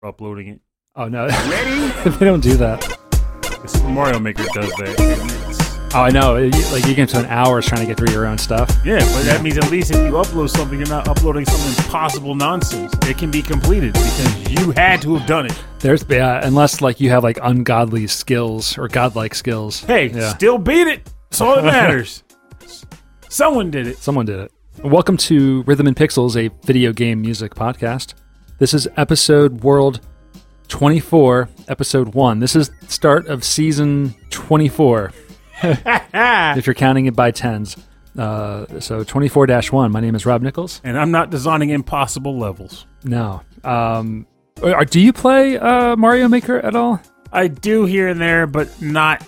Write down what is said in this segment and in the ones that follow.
for uploading it. Oh no, they don't do that. The Super Mario Maker does that. Oh, I know. You- Like you can spend hours trying to get through your own stuff. Yeah, but that means at least if you upload something, you're not uploading some impossible nonsense. It can be completed because you had to have done it. There's yeah, unless like you have like ungodly skills or godlike skills. Hey, Yeah. still beat it. That's all that matters. Someone did it. Someone did it. Welcome to Rhythm and Pixels, a video game music podcast. This is episode world 24, episode 1. This is start of season 24, if you're counting it by tens. Uh, so 24 1. My name is Rob Nichols. And I'm not designing impossible levels. No. Um, are- do you play uh, Mario Maker at all? I do here and there, but not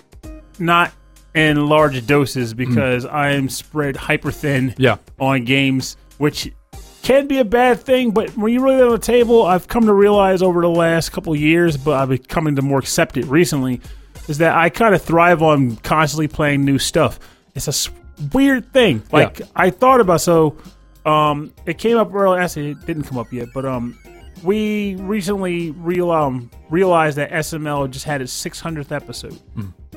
not in large doses because I am spread hyper thin Yeah. on games, which can be a bad thing. But when you really on the table, I've come to realize over the last couple of years, but I've been coming to more accept it recently, is that I kind of thrive on constantly playing new stuff. It's a weird thing. Like I thought about so. Um, it came up early. Actually, it didn't come up yet, but um, we recently real um realized that SML just had its 600th episode,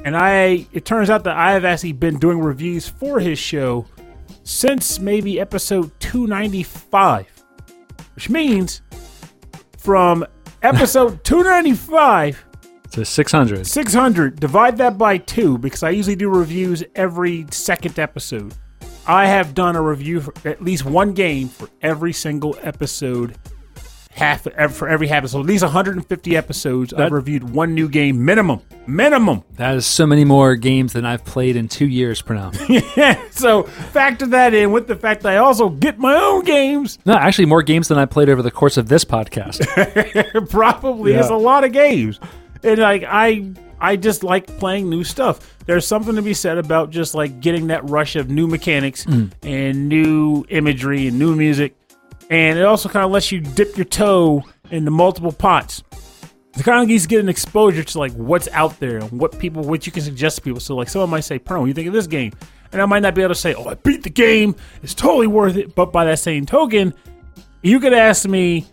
and I it turns out that I have actually been doing reviews for his show since maybe episode 295, which means from episode 295 to 600. 600 divide that by two because i usually do reviews every second episode i have done a review for at least one game for every single episode half for every half episode at least 150 episodes That- i've reviewed one new game minimum minimum That is so many more games than I've played in two years, Pernell. so factor that in with the fact that i also get my own games no, actually, more games than I played over the course of this podcast. probably is a lot of games. And like I I just like playing new stuff. There's something to be said about just like getting that rush of new mechanics mm. and new imagery and new music. And it also kind of lets you dip your toe into multiple pots. It kind of gives get an exposure to like what's out there and what people what you can suggest to people. So like someone might say, "Perno, what do you think of this game?" And I might not be able to say, "Oh, I beat the game. It's totally worth it." But by that same token, you could ask me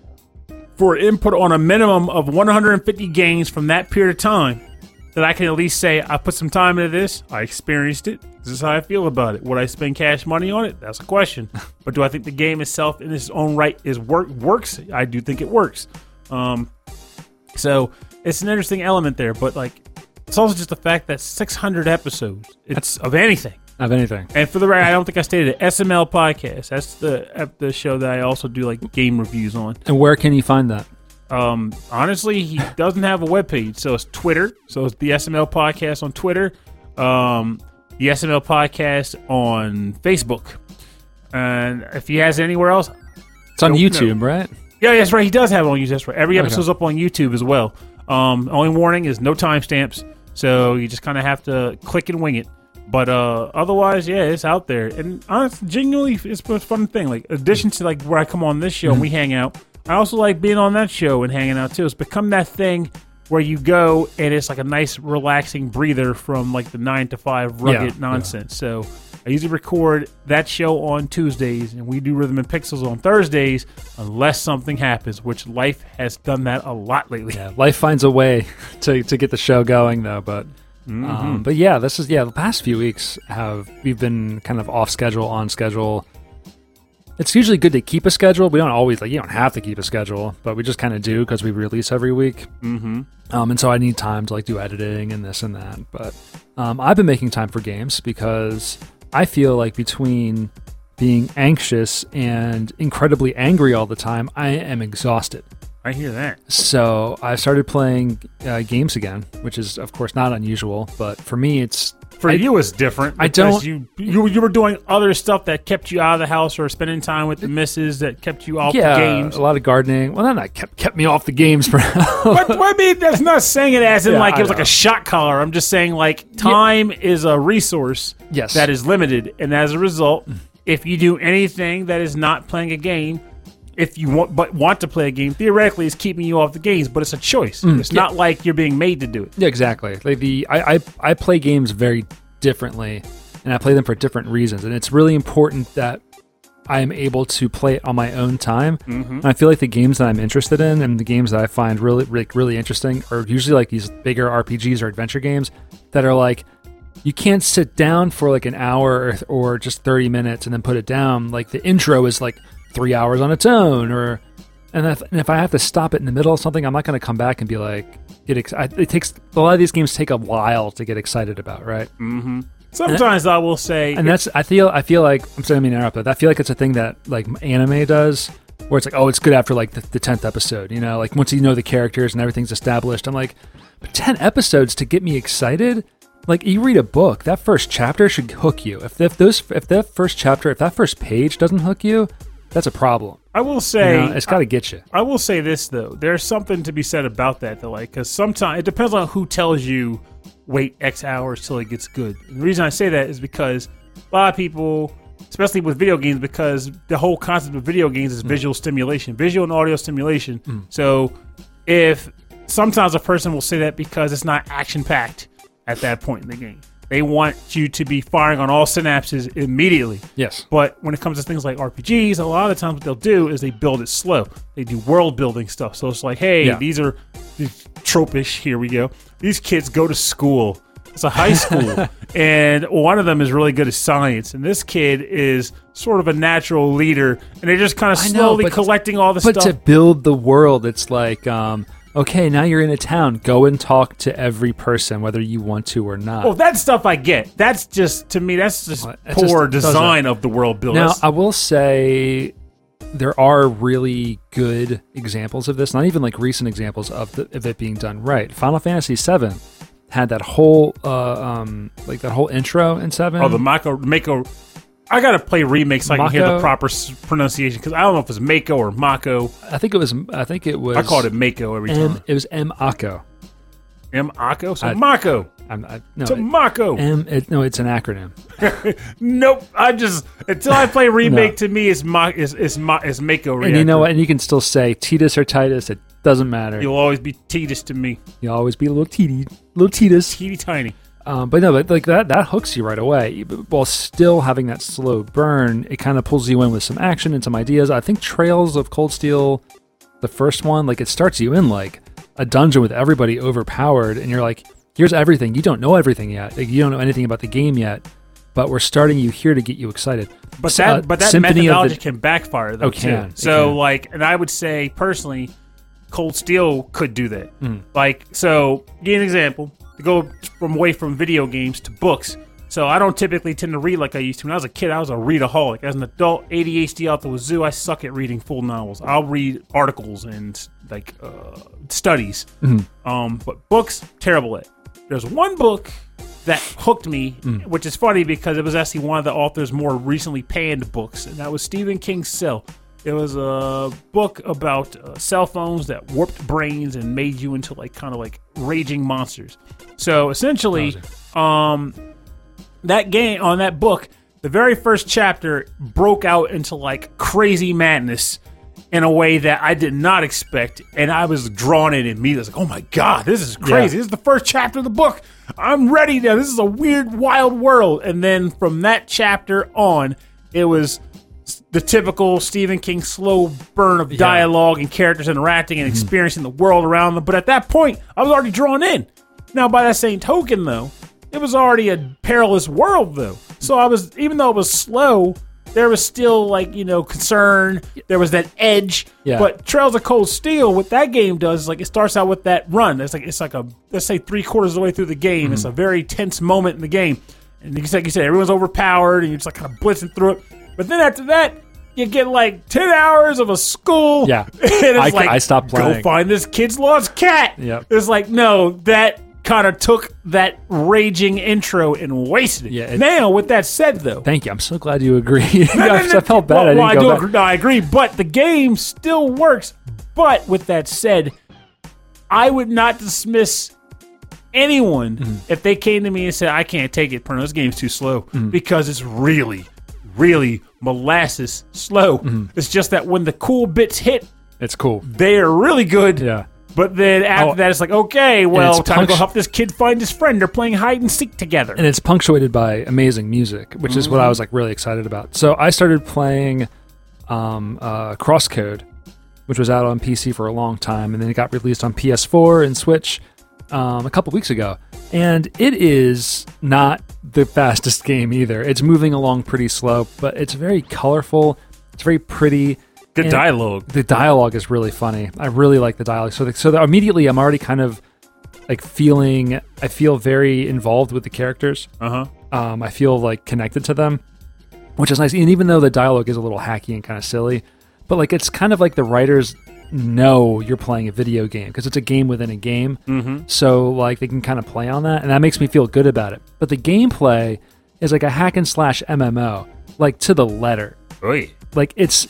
for input on a minimum of 150 games from that period of time that I can at least say I put some time into this, I experienced it, this is how I feel about it. Would I spend cash money on it? That's a question. but do I think the game itself in its own right is work works? I do think it works. Um, so it's an interesting element there, but like it's also just the fact that 600 episodes. It's of anything. of anything. And for the record, I don't think I stated it. SML podcast. That's the the show that I also do like game reviews on. And where can you find that? Um, honestly, he doesn't have a webpage, so it's Twitter. So it's the SML podcast on Twitter, um, the SML podcast on Facebook, and if he has it anywhere else, It's on YouTube, right? yeah, that's right. He does have it on YouTube. That's right. Every Okay. episode's up on YouTube as well. Um, only warning is no timestamps, so you just kind of have to click and wing it. But uh, otherwise, yeah, it's out there, and honestly, genuinely, it's a fun thing. Like, addition to like where I come on this show and we hang out, I also like being on that show and hanging out too. It's become that thing where you go and it's like a nice, relaxing breather from like the nine to five rugged Yeah, nonsense. So. I usually record that show on Tuesdays, and we do Rhythm and Pixels on Thursdays, unless something happens, which life has done that a lot lately. Yeah, life finds a way to, to get the show going, though. But Mm-hmm. um, but yeah, this is yeah. The past few weeks have we've been kind of off schedule, on schedule. It's usually good to keep a schedule. We don't always like you don't have to keep a schedule, but we just kind of do because we release every week. Mm-hmm. Um, and so I need time to like do editing and this and that. But um, I've been making time for games because I feel like between being anxious and incredibly angry all the time, I am exhausted. I hear that. So I started playing uh, games again, which is of course not unusual, but for me it's For I- you, it's different. I don't- You, you you were doing other stuff that kept you out of the house, or spending time with the misses that kept you off yeah the games. a lot of gardening. Well, that kept kept me off the games for But I mean, that's not saying it as in Yeah, like I it was like a shot collar. I'm just saying like time is a resource yes that is limited, and as a result, if you do anything that is not playing a game, if you want but want to play a game, theoretically, it's keeping you off the games, but it's a choice. it's yeah. not like you're being made to do it. Yeah, exactly. Like the I, I I play games very differently, and I play them for different reasons. And it's really important that I'm able to play it on my own time. Mm-hmm. And I feel like the games that I'm interested in and the games that I find really, really, really interesting are usually like these bigger RPGs or adventure games that are like you can't sit down for like an hour or, or just 30 minutes and then put it down. Like the intro is like three hours on its own, or and if, and if I have to stop it in the middle of something, I'm not going to come back and be like get. Ex- I, it takes a lot of these games take a while to get excited about, right? Mm-hmm. Sometimes I will say, and that's I feel I feel like I'm sorry I mean to interrupt, but I feel like it's a thing that like anime does, where it's like oh it's good after like the, the tenth episode, you know, like once you know the characters and everything's established. I'm like, but ten episodes to get me excited. Like you read a book, that first chapter should hook you. If if those if that first chapter, if that first page doesn't hook you, that's a problem. I will You say, know, it's got to get you. I will say this though. There's something to be said about that though, like because sometimes it depends on who tells you wait X hours till it gets good. And the reason I say that is because a lot of people, especially with video games, because the whole concept of video games Mm. is visual stimulation, visual and audio stimulation. So if sometimes a person will say that because it's not action packed at that point in the game, they want you to be firing on all synapses immediately. Yes. But when it comes to things like RPGs, a lot of the times what they'll do is they build it slow. They do world building stuff. So it's like, hey, Yeah. these are these tropish. Here we go. These kids go to school. It's a high school, and one of them is really good at science, and this kid is sort of a natural leader, and they're just kind of I know, slowly but- collecting all the But stuff. to build the world, it's like, um, okay, now you're in a town. Go and talk to every person, whether you want to or not. well, that stuff I get. That's just to me. That's just Well, it poor just doesn't- design of the world building. Now, I will say there are really good examples of this. Not even like recent examples of, the, of it being done right. Final Fantasy VII had that whole uh, um, like that whole intro in seven. Oh, the Mako Mako. I gotta play remake so I can hear the proper pronunciation because I don't know if it's Mako or Mako. I think it was. I think it was. I called it Mako every M. time. It was M. Ako. M Ako, so I- Mako. I'm, I, no, To it- Mako. M. It, no, it's an acronym. Nope. I just until I play remake to me is Ma is is Ma is Mako. And you know what? And you can still say Titus or Titus. It doesn't matter. You'll always be Titus to me. You'll always be a little Titi, little Titus. Teeny tiny. Um, but no, but like that that hooks you right away. But While still having that slow burn, it kind of pulls you in with some action and some ideas. I think Trails of Cold Steel, the first one, like it starts you in like a dungeon with everybody overpowered, and you're like, here's everything. You don't know everything yet. Like, you don't know anything about the game yet, but we're starting you here to get you excited. But that uh, but that Symphony methodology the- can backfire though Oh, too. can. So can. like, and I would say personally, Cold Steel could do that. Hmm. Like, so give you an example. To go from away from video games to books. So I don't typically tend to read like I used to. When I was a kid, I was a readaholic. As an adult, ADHD out the wazoo, I suck at reading full novels. I'll read articles and like uh, studies. Mm-hmm. Um, but books, terrible at. There's one book that hooked me, Mm. which is funny because it was actually one of the author's more recently panned books, and that was Stephen King's Cell. It was a book about uh, cell phones that warped brains and made you into like kind of like raging monsters. So essentially, um, that game on that book, the very first chapter broke out into like crazy madness in a way that I did not expect, and I was drawn in immediately. I was like, "Oh my god, this is crazy! This is the first chapter of the book. I'm ready now. This is a weird, wild world." And then from that chapter on, it was the typical Stephen King slow burn of dialogue and characters interacting and mm-hmm. experiencing the world around them. But at that point, I was already drawn in. Now, by that same token, though, it was already a perilous world, though. So I was, even though it was slow, there was still like you know concern. There was that edge. Yeah. But Trails of Cold Steel, what that game does is like it starts out with that run. It's like it's like a let's say three quarters of the way through the game. It's a mm-hmm. very tense moment in the game, and just like you said, everyone's overpowered, and you're just like kind of blitzing through it. But then after that, you get like ten hours of a school. Yeah. and it's I- like I stopped playing. Go find this kid's lost cat. Yep. It's like no, that kind of took that raging intro and wasted it. Yeah, it- now, with that said, though, Thank you. I'm so glad you agree. I felt bad. well, I didn't well, I go do agree, no, I agree, but the game still works. But with that said, I would not dismiss anyone Mm-hmm. if they came to me and said, "I can't take it, Perno. This game's too slow," Mm-hmm. because it's really, really molasses slow. Mm-hmm. It's just that when the cool bits hit, It's cool. they are really good. Yeah. But then after Oh. that, it's like, okay, well, time to go help this kid find his friend. They're playing hide and seek together. and it's punctuated by amazing music, which is what I was like really excited about. So I started playing um, uh, Crosscode, which was out on PC for a long time, and then it got released on PS4 and Switch um, a couple weeks ago. And it is not the fastest game either. It's moving along pretty slow, but it's very colorful. It's very pretty. Good and- dialogue. the dialogue is really funny. I really like the dialogue. So, the, so the, immediately I'm already kind of like feeling. I feel very involved with the characters. Uh huh. Um, I feel like connected to them, which is nice. And even though the dialogue is a little hacky and kind of silly, but like it's kind of like the writers know you're playing a video game because it's a game within a game. Mm-hmm. So like they can kind of play on that, and that makes me feel good about it. But the gameplay is like a hack and slash MMO, like to the letter Oy. like it's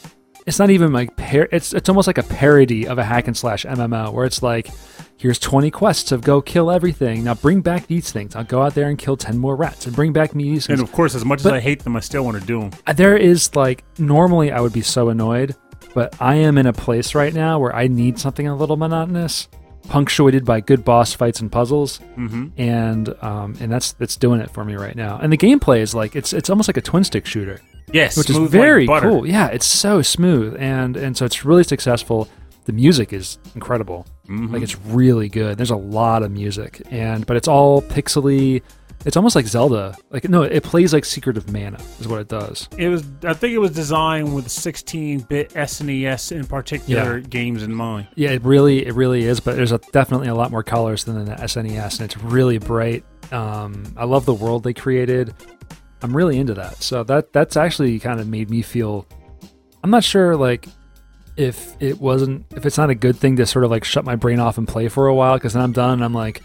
it's not even like par- it's it's almost like a parody of a hack and slash MMO where it's like here's 20 quests of go kill everything now bring back these things I'll go out there and kill 10 more rats and bring back me these And of course, as much But- as I hate them, I still want to do them. there is like normally I would be so annoyed but I am in a place right now where I need something a little monotonous punctuated by good boss fights and puzzles Mm-hmm. and um and that's that's doing it for me right now and the gameplay is like it's it's almost like a twin stick shooter Yes, which is smooth like very cool. Yeah, it's so smooth, and and so it's really successful. The music is incredible. Mhm. Like it's really good. There's a lot of music, and but it's all pixely. It's almost like Zelda. Like no, it plays like Secret of Mana is what it does. It was. I think it was designed with 16-bit SNES in particular games in mind. Yeah, it really it really is. But there's a, definitely a lot more colors than the SNES, and it's really bright. Um, I love the world they created. I'm really into that. So that that's actually kind of made me feel. I'm not sure like if it wasn't if it's not a good thing to sort of like shut my brain off and play for a while because then I'm done. And I'm like,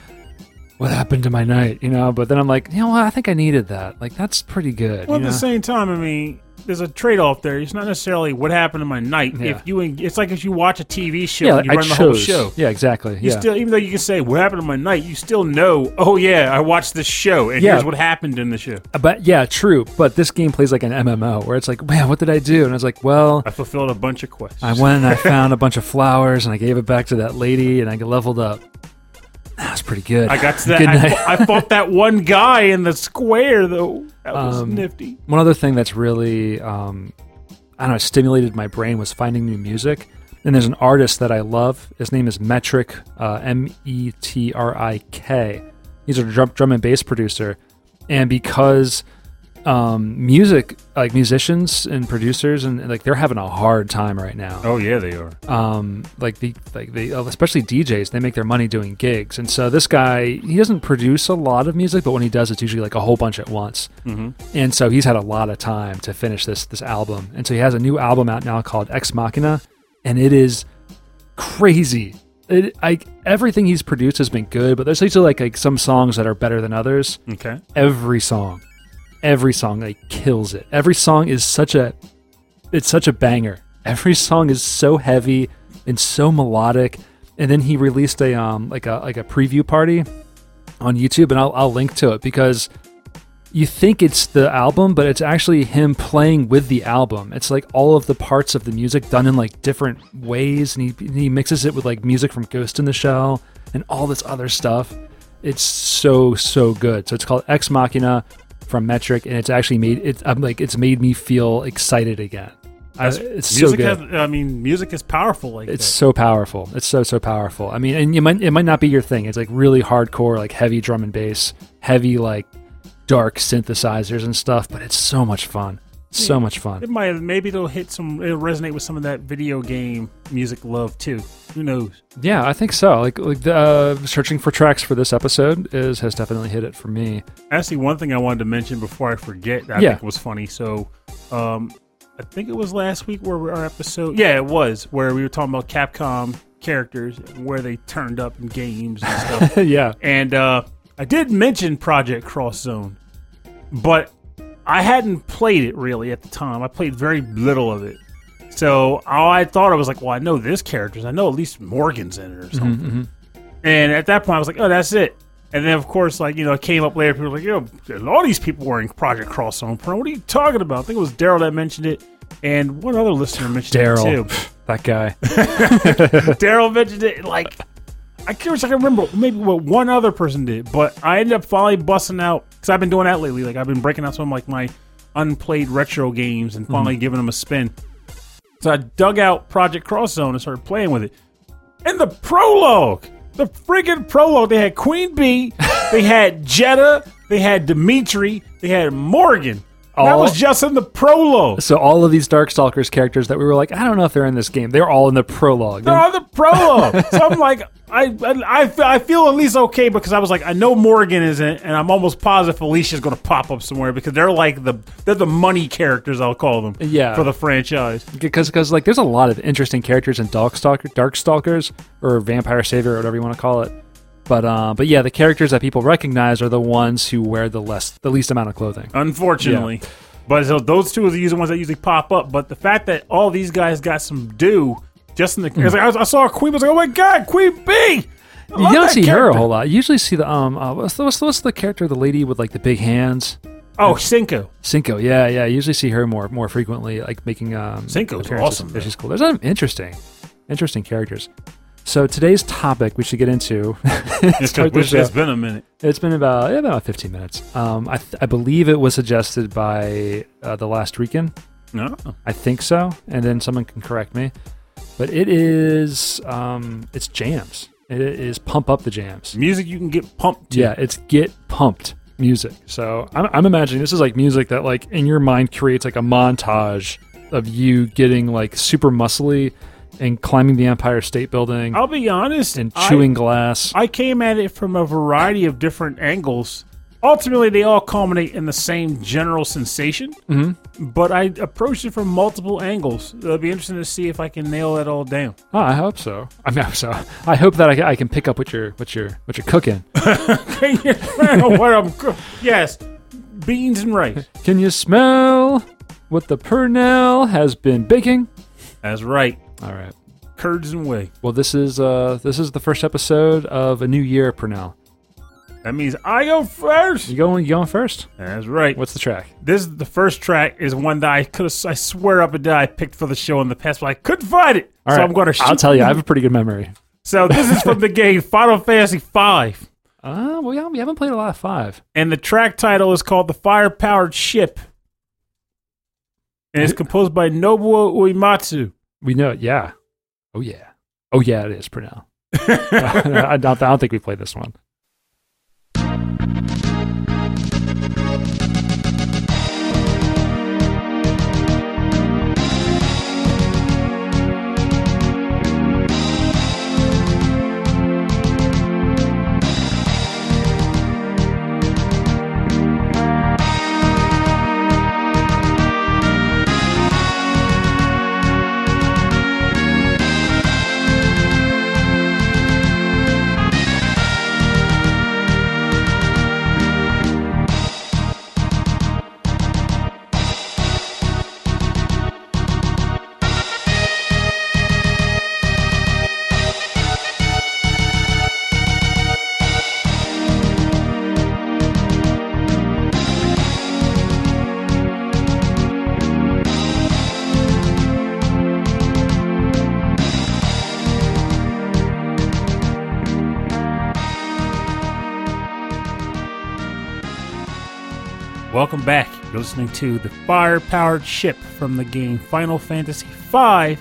what happened to my night? You know. But then I'm like, you know what? I think I needed that. Like that's pretty good. Well, you at the same time, I mean, there's a trade-off there. It's not necessarily what happened in my night. Yeah. If you, it's like if you watch a TV show, yeah, and you I run the whole show. Yeah, exactly. You yeah. still, even though you can say what happened in my night, you still know. Oh yeah, I watched this show, and Yeah. here's what happened in the show. Uh, but yeah, true. But this game plays like an MMO where it's like, man, what did I do? And I was like, well, I fulfilled a bunch of quests. I went and I found a bunch of flowers and I gave it back to that lady and I leveled up. That was pretty good. I got to that. Good I, I fought that one guy in the square though. That was Um, nifty. One other thing that's really, um, I don't know, stimulated my brain was finding new music. And there's an artist that I love. His name is Metrik, uh, M E T R I K. He's a drum, drum and bass producer. And because um, music, like musicians and producers, and like they're having a hard time right now. Oh yeah, they are. um like the like they especially DJs they make their money doing gigs. And so this guy he doesn't produce a lot of music but when he does it's usually like a whole bunch at once. Hmm and so he's had a lot of time to finish this this album. And so he has a new album out now called Ex Machina and it is crazy. It like everything he's produced has been good but there's usually like, like some songs that are better than others. Okay. every song every song like kills it. Every song is such a it's such a banger. Every song is so heavy and so melodic. And then he released a um like a like a preview party on youtube and i'll, I'll link to it because you think it's the album but it's actually him playing with the album. It's like all of the parts of the music done in like different ways and he, he mixes it with like music from ghost in the shell and all this other stuff. It's so so good. So it's called ex machina from Metrik and it's actually made it i'm like it's made me feel excited again I, it's so good has, I mean, music is powerful like it's that. so powerful. It's so so powerful. I mean, and you might it might not be your thing. It's like really hardcore, like heavy drum and bass, heavy like dark synthesizers and stuff. But it's so much fun. So Yeah. much fun. It might maybe it'll hit some. It'll resonate with some of that video game music love too. Who knows? Yeah, I think so. Like like the uh, searching for tracks for this episode is has definitely hit it for me. Actually, one thing I wanted to mention before I forget, that I Yeah. think was funny. So, um, I think it was last week where our episode, yeah, it was where we were talking about Capcom characters and where they turned up in games and stuff. yeah. and uh, I did mention Project Cross Zone, but I hadn't played it really at the time. I played very little of it. So all I thought I was like, well, I know this characters. I know at least Morrigan's in it or something. Mhm, mhm. And at that point, I was like, oh, that's it. And then, of course, like, you know, it came up later. People were like, yo, a lot of these people were in Project Cross Pro. What are you talking about? I think it was Daryl that mentioned it. And one other listener mentioned Daryl. it too. That guy. Daryl mentioned it. Like, I can't wish I can remember maybe what one other person did, but I ended up finally busting out because I've been doing that lately. Like I've been breaking out some like my unplayed retro games and finally mhm. giving them a spin. So I dug out Project Cross Zone and started playing with it. And the prologue, the friggin' prologue, they had Queen Bee, they had Jedah, they had Demitri, they had Morrigan. That was just in the prologue. So all of these Darkstalkers characters that we were like, I don't know if they're in this game. They're all in the prologue. They're on the prologue. so I'm like, I, I, I feel- I feel at least okay because I was like, I know Morrigan isn't, and I'm almost positive Felicia's going to pop up somewhere because they're like the they're the money characters I'll call them. Yeah. for the franchise. because because like there's a lot of interesting characters in Darkstalker, Darkstalkers, or Vampire Savior, or whatever you want to call it. But uh, but yeah, the characters that people recognize are the ones who wear the less the least amount of clothing. Unfortunately. But so those two are the usual ones that usually pop up. But the fact that all these guys got some due just in the. 'cause I, was- I saw a Queen, I was like, oh my god, Queen Bee! You don't see her a whole lot. You usually see the um uh, what's the, what's the what's the character the lady with like the big hands Oh, Hsien-Ko. Hsien-Ko. Yeah, yeah. I usually see her more more frequently, like making um Hsien-Ko's awesome, she's cool. There's some interesting interesting characters. So today's topic we should get into. It's, start the it's been a minute. It's been about yeah, about 15 minutes. Um, I, th- I believe it was suggested by uh, the last Rican. No. I think so, and then someone can correct me. But it is um, it's jams. It is pump up the jams. Music you can get pumped to. Yeah, it's get pumped music. So I'm, I'm imagining this is like music that like in your mind creates like a montage of you getting like super muscly and climbing the Empire State Building I'll be honest. and I- chewing glass. I came at it from a variety of different angles. Ultimately, they all culminate in the same general sensation, mm-hmm. but I approached it from multiple angles. It'll be interesting to see if I can nail it all down. Oh, I hope so. I mean, I hope so. I hope that I, I can pick up what you're what you're what you're cooking. what I'm cook- yes, beans and rice. Can you smell what the Pernell has been baking? That's right, All right. curds and whey. Well, this is uh this is the first episode of a new year, Pernell. That means I go first. You going you going first? That's right. What's the track? This is the first track is one that I could. I swear up and down I picked for the show in the past, but I couldn't find it. All so right. I'm going to. I'll tell you, I have a pretty good memory. So this is from the game Final Fantasy V. Uh, well, we haven't- we haven't played a lot of five. and the track title is called "The Fire Powered Ship," and it's composed by Nobuo Uematsu. We know it. Yeah. Oh yeah. Oh yeah, it is Pernell. I, don't, I don't think we played this one. You're listening to "The Fire Powered Ship" from the game Final Fantasy V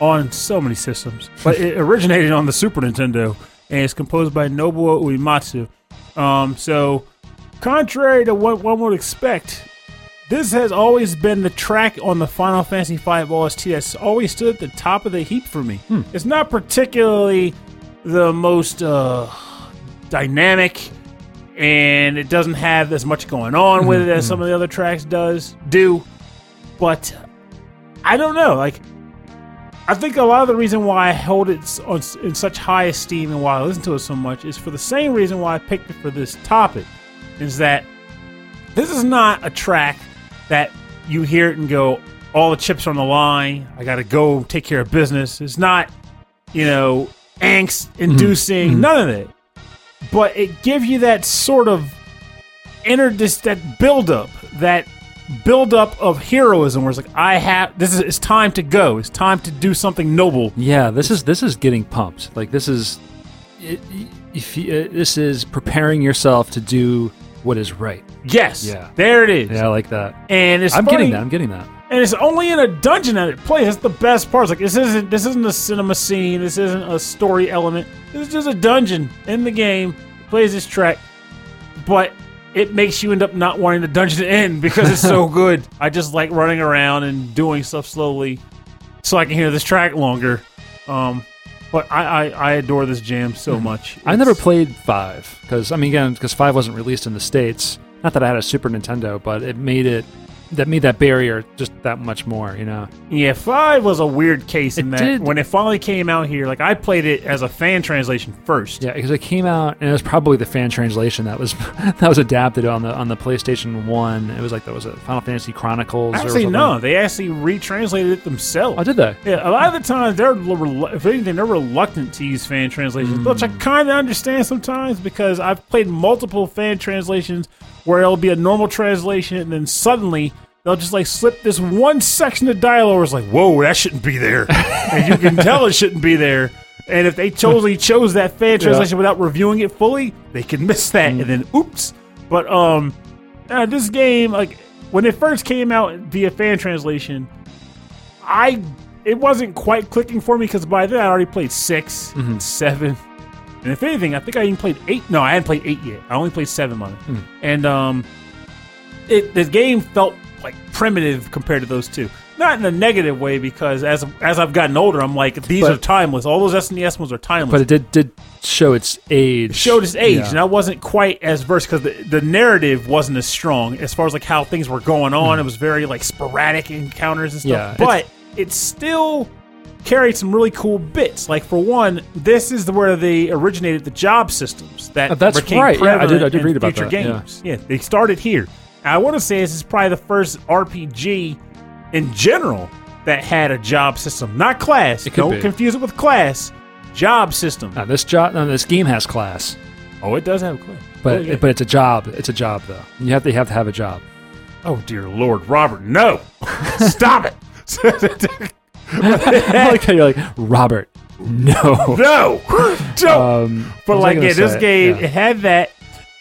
on so many systems, but it originated on the Super Nintendo and it's composed by Nobuo Uematsu. Um, so, contrary to what one would expect, this has always been the track on the Final Fantasy V OST that's always stood at the top of the heap for me. It's not particularly the most uh, dynamic, and it doesn't have as much going on with it as some of the other tracks does do. But I don't know, like. I think a lot of the reason why I hold it on, in such high esteem and why I listen to it so much is for the same reason why I picked it for this topic. Is that this is not a track that you hear it and go, all the chips are on the line. I got to go take care of business. It's not, you know, angst inducing, mm-hmm. mm-hmm. none of that. But it gives you that sort of inner, dis- that build up, that build up of heroism where it's like, I have, this is, it's time to go. It's time to do something noble. Yeah, this is this is getting pumped. Like this is it, if you, uh, this is preparing yourself to do what is right. Yes. Yeah. There it is. Yeah, I like that. And it's I'm funny, getting that. I'm getting that. And it's only in a dungeon that it plays. That's the best part. It's like this isn't this isn't a cinema scene. This isn't a story element. This is just a dungeon in the game. It plays this track, but it makes you end up not wanting the dungeon to end because it's so good. I just like running around and doing stuff slowly, so I can hear this track longer. Um, but I, I, I adore this jam so much. I never played five because I mean again because five wasn't released in the states. Not that I had a Super Nintendo, but it made it that made that barrier just that much more. You know. Yeah, five was a weird case in It that did. when it finally came out here, like I played it as a fan translation first. Yeah, because it came out and it was probably the fan translation that was that was adapted on the on the PlayStation One. It was like that was a Final Fantasy Chronicles. Actually, no, they actually retranslated it themselves. Oh, did that. Yeah, a lot of the times they're, if anything, they're reluctant to use fan translations, which I mm. kind of understand sometimes because I've played multiple fan translations where it'll be a normal translation and then suddenly they'll just like slip this one section of dialogue where it's like, whoa, that shouldn't be there. and you can tell it shouldn't be there. And if they totally chose that fan translation without reviewing it fully, they can miss that and then oops. But um, uh, this game, like when it first came out via fan translation, I it wasn't quite clicking for me because by then I already played 6 and seven, and if anything, I think I even played eight. No, I hadn't played eight yet. I only played seven on it, and um, it the game felt like primitive compared to those two. Not in a negative way because as as I've gotten older, I'm like these But- are timeless. All those SNES ones are timeless But it did did show its age. showed its age, Yeah. and I wasn't quite as versed because the, the narrative wasn't as strong as far as like how things were going on. It was very like sporadic encounters and stuff, Yeah, but it still carried some really cool bits. Like for one, this is the, where they originated the job systems that Uh, that's became right. Yeah, I did- I did in read about future that, yeah. games. Yeah. they started here. I want to say this is probably the first RPG in general that had a job system, not class. Don't be. confuse it with class. Job system. Now, this job, no, this game has class, oh, it does have a class. but Oh, yeah. but it's a job. It's a job though. You have to have to have a job. Oh dear Lord, Robert, no! Stop it! I like how you're like Robert. No. no, don't. Um, what but was I like, gonna yeah, this say? game Yeah. it had that.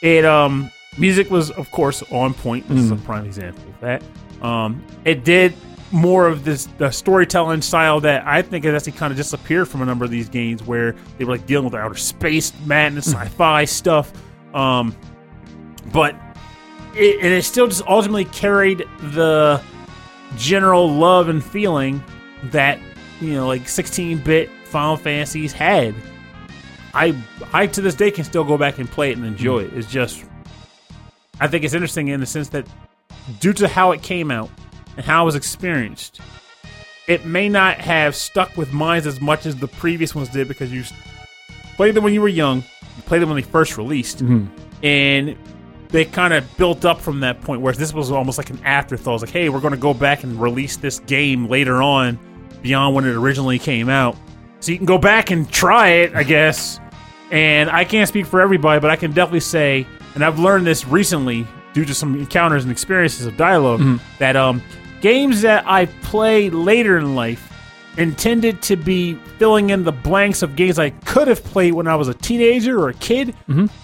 It um, music was of course on point. This is a Mm. prime example of that. Um, it did more of this the storytelling style that I think has actually kind of disappeared from a number of these games where they were like dealing with outer space madness, Mm. sci-fi stuff. Um, but it, and it still just ultimately carried the general love and feeling that you know like 16-bit Final Fantasies had. I I to this day can still go back and play it and enjoy it. It's just I think it's interesting in the sense that due to how it came out and how it was experienced, it may not have stuck with minds as much as the previous ones did because you played them when you were young, you played them when they first released, Mhm. and they kind of built up from that point. Whereas this was almost like an afterthought. It was like, hey, we're going to go back and release this game later on, beyond when it originally came out, so you can go back and try it, I guess. And I can't speak for everybody, but I can definitely say, and I've learned this recently due to some encounters and experiences of dialog that um, games that I play later in life intended to be filling in the blanks of games I could have played when I was a teenager or a kid.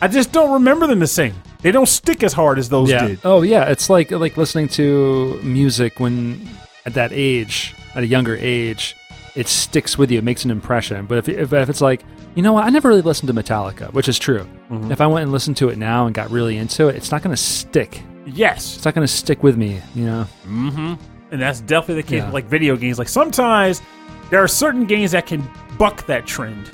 I just don't remember them the same. They don't stick as hard as those yeah. did. Oh yeah, it's like like listening to music when at that age, at a younger age, it sticks with you. It makes an impression. But if if, if it's like you know what, I never really listened to Metallica, which is true. Mm-hmm. If I went and listened to it now and got really into it, it's not going to stick. Yes. It's not going to stick with me. You know. Mm-hmm. And that's definitely the case Yeah. with like video games. Like sometimes there are certain games that can buck that trend,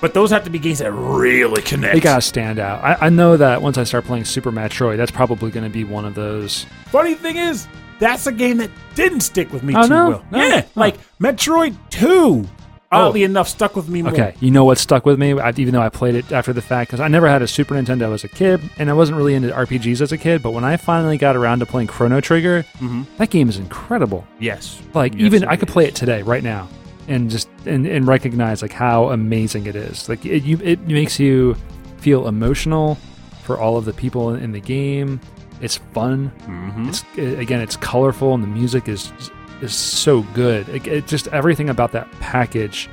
but those have to be games that really connect. They gotta stand out. I, I know that once I start playing Super Metroid, that's probably going to be one of those. Funny thing is, that's a game that didn't stick with me Oh, too no? well. No? Yeah, Oh. like Metroid Two. Oddly oh. enough, stuck with me more. Okay, you know what stuck with me, I, even though I played it after the fact, because I never had a Super Nintendo as a kid, and I wasn't really into RPGs as a kid. But when I finally got around to playing Chrono Trigger, mm-hmm. that game is incredible. Yes. Like Yes, even I could play it today, right now, and just and, and recognize like how amazing it is. Like it, you, it makes you feel emotional for all of the people in the game. It's fun. Mm-hmm. It's it, again, it's colorful, and the music is is so good. It, it just everything about that package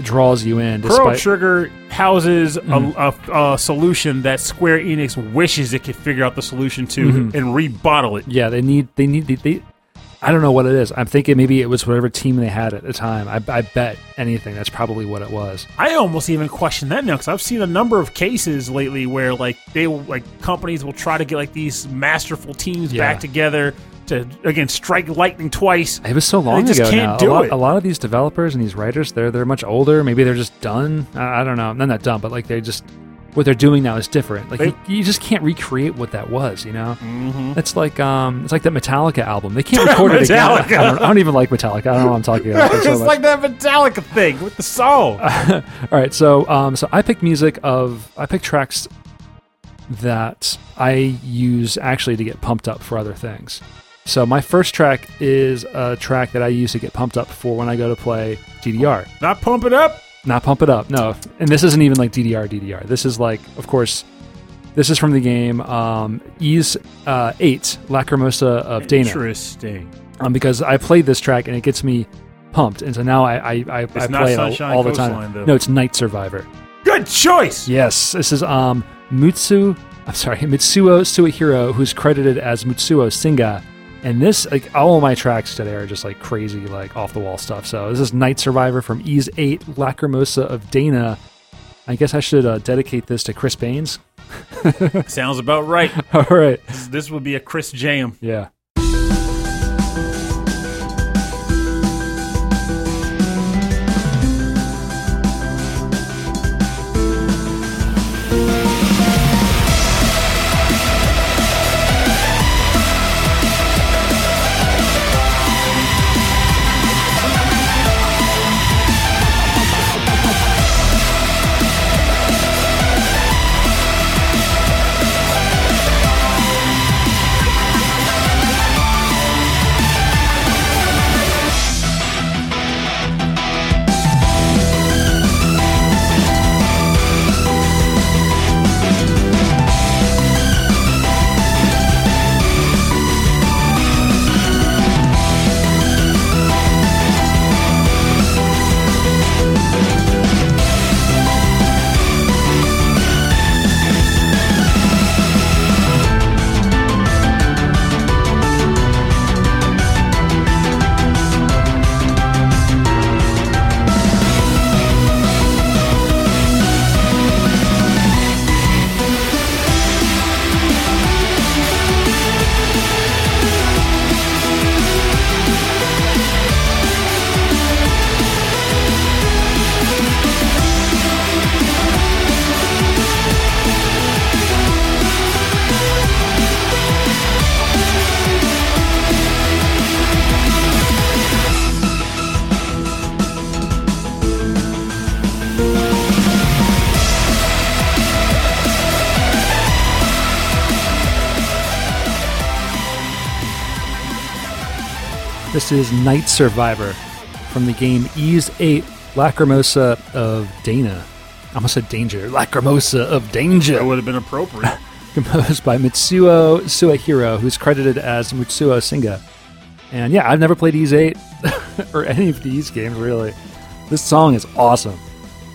draws you in. Despite, Trigger houses Mm. a, a, a solution that Square Enix wishes it could figure out the solution to Mm-hmm. and rebottle it. yeah, they need they need they, they. I don't know what it is. I'm thinking maybe it was whatever team they had at the time. I, I bet anything that's probably what it was. I almost even question that now because I've seen a number of cases lately where like they will like companies will try to get like these masterful teams Yeah. back together to again strike lightning twice. It was so long just ago can't now. do a, lot, it. a lot of these developers and these writers, they're they're much older. Maybe they're just done. I, I don't know. Not that done, but like they just what they're doing now is different. Like They- you, you just can't recreate what that was. You know, mm-hmm. it's like um, it's like that Metallica album. They can't record it again. I don't, I don't even like Metallica. I don't know what I'm talking about. it's so like that Metallica thing with the song. All right, so um, so I picked music of I picked tracks that I use actually to get pumped up for other things. So my first track is a track that I use to get pumped up for when I go to play DDR. Not pump it up. Not pump it up, no. And this isn't even like DDR DDR. This is like, of course, this is from the game um, Ys uh, Eight Lacrimosa of Dana Interesting. um, because I played this track and it gets me pumped, and so now I I, I, I play it all, all the time. though. No, it's Night Survivor. Good choice. Yes, this is um Mutsu. I'm sorry, Mitsuo Suehiro, who's credited as Mitsuo Singa. And this, like, all my tracks today are just like crazy, like off the wall stuff. So this is Night Survivor from Ys Eight, Lacrimosa of Dana. I guess I should uh, dedicate this to Chris Baines. Sounds about right. All right, this would be a Chris jam. yeah. Is Night Survivor from the game Ys 8 Lacrimosa of Dana. I almost said danger. Lacrimosa of danger. That would have been appropriate. Composed by Mitsuo Suehiro, who's credited as Mitsuo Singa. And yeah, I've never played Ys 8 or any of these games, really. This song is awesome.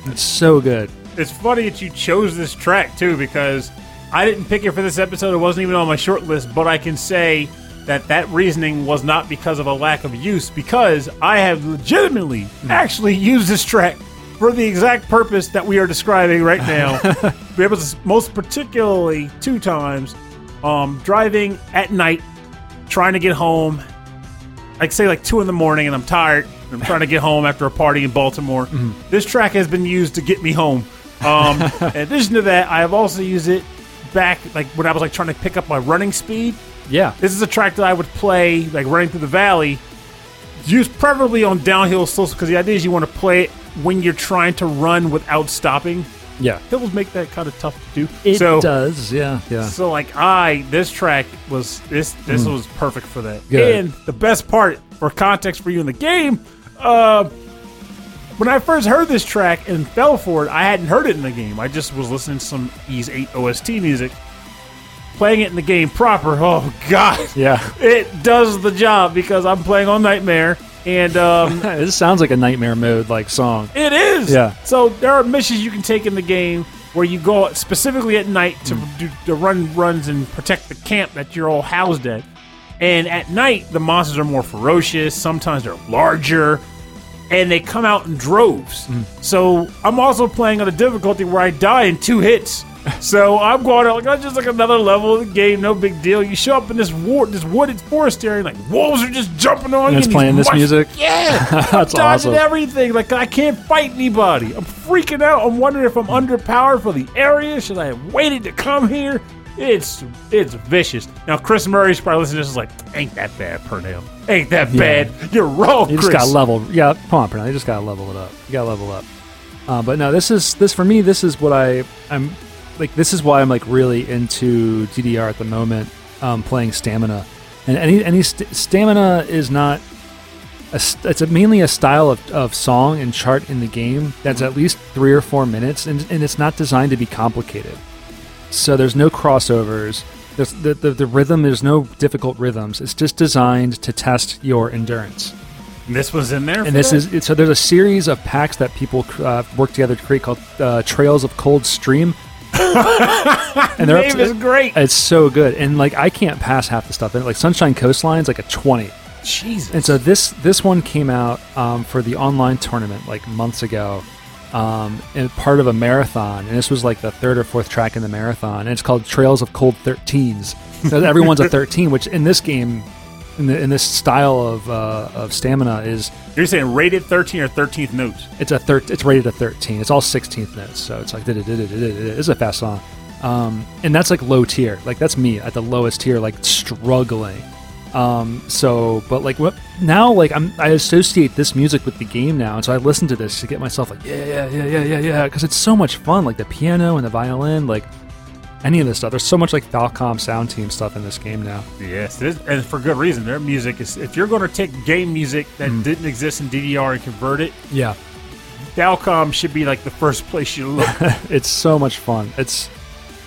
It's so good. it's funny that you chose this track too because I didn't pick it for this episode. It wasn't even on my short list, but I can say that that reasoning was not because of a lack of use because I have legitimately actually used this track for the exact purpose that we are describing right now. it was most particularly two times um, driving at night, trying to get home. Like say like two in the morning, and I'm tired. and I'm trying to get home after a party in Baltimore. This track has been used to get me home. Um, in addition to that, I have also used it back like when I was like trying to pick up my running speed. Yeah. This is a track that I would play like running through the valley. Used preferably on downhill slopes because the idea is you want to play it when you're trying to run without stopping. Yeah. Hills make that kind of tough to do. It so, does. Yeah. Yeah. so like I this track was this this was perfect for that. Mm. Good. And the best part for context for you in the game, uh when I first heard this track and fell for it, I hadn't heard it in the game. I just was listening to some Ys 8 OST music. Playing it in the game proper, oh god. Yeah. It does the job because I'm playing on Nightmare And um, this sounds like a nightmare mode like song. it is. Yeah. So there are missions you can take in the game where you go out specifically at night to, Hmm. do, to run runs and protect the camp that you're all housed at. And at night, the monsters are more ferocious. Sometimes they're larger, and they come out in droves. Hmm. So I'm also playing on a difficulty where I die in two hits. So I'm going out like that's just like another level of the game, no big deal. You show up in this war, this wooded forest area, like wolves are just jumping on you. And you. it's playing this music? Yeah, That's dodging awesome. everything. Like I can't fight anybody. I'm freaking out. I'm wondering if I'm underpowered for the area. Should I have waited to come here? It's it's vicious. Now Chris Murray's probably listening to this is like, ain't that bad, Pernell. Ain't that bad. You're wrong, You Chris. just got to level. Yeah, come on, Pernell. You just got to level it up. You got to level up. Uh, but no, this is this for me. This is what I I'm like. This is why I'm like really into DDR at the moment. Um, playing stamina, and any any st- stamina is not. A, it's a, mainly a style of, of song and chart in the game that's at least three or four minutes, and, and it's not designed to be complicated. So there's no crossovers. There's the, the, the rhythm, there's no difficult rhythms. It's just designed to test your endurance. this was in there. And this is so there's a series of packs that people uh, work together to create called uh, Trails of Cold Stream. and they're up to, is great. it's so good. And like I can't pass half the stuff in it. Like Sunshine Coastline's like a 20. Jesus. And so this this one came out um, for the online tournament like months ago, um, and part of a marathon. And this was like the third or fourth track in the marathon. And it's called Trails of Cold 13s. So everyone's a 13, which in this game, in, the, in this style of uh, of stamina, is You're saying rated 13 or 13th notes. it's a thir- it's rated a 13. It's all 16th notes, so it's like it's a fast song. Um, and that's like low tier. Like that's me at the lowest tier, like struggling. Um, so, but like what now? Like I'm, I associate this music with the game now, and so I listen to this to get myself like, yeah, yeah, yeah, yeah, yeah, yeah, because it's so much fun. Like the piano and the violin, like any of this stuff. There's so much like Falcom Sound Team stuff in this game now. Yes, is, and for good reason. Their music is. If you're going to take game music that Hmm. didn't exist in DDR and convert it, Yeah, Falcom should be like the first place you look. it's so much fun. It's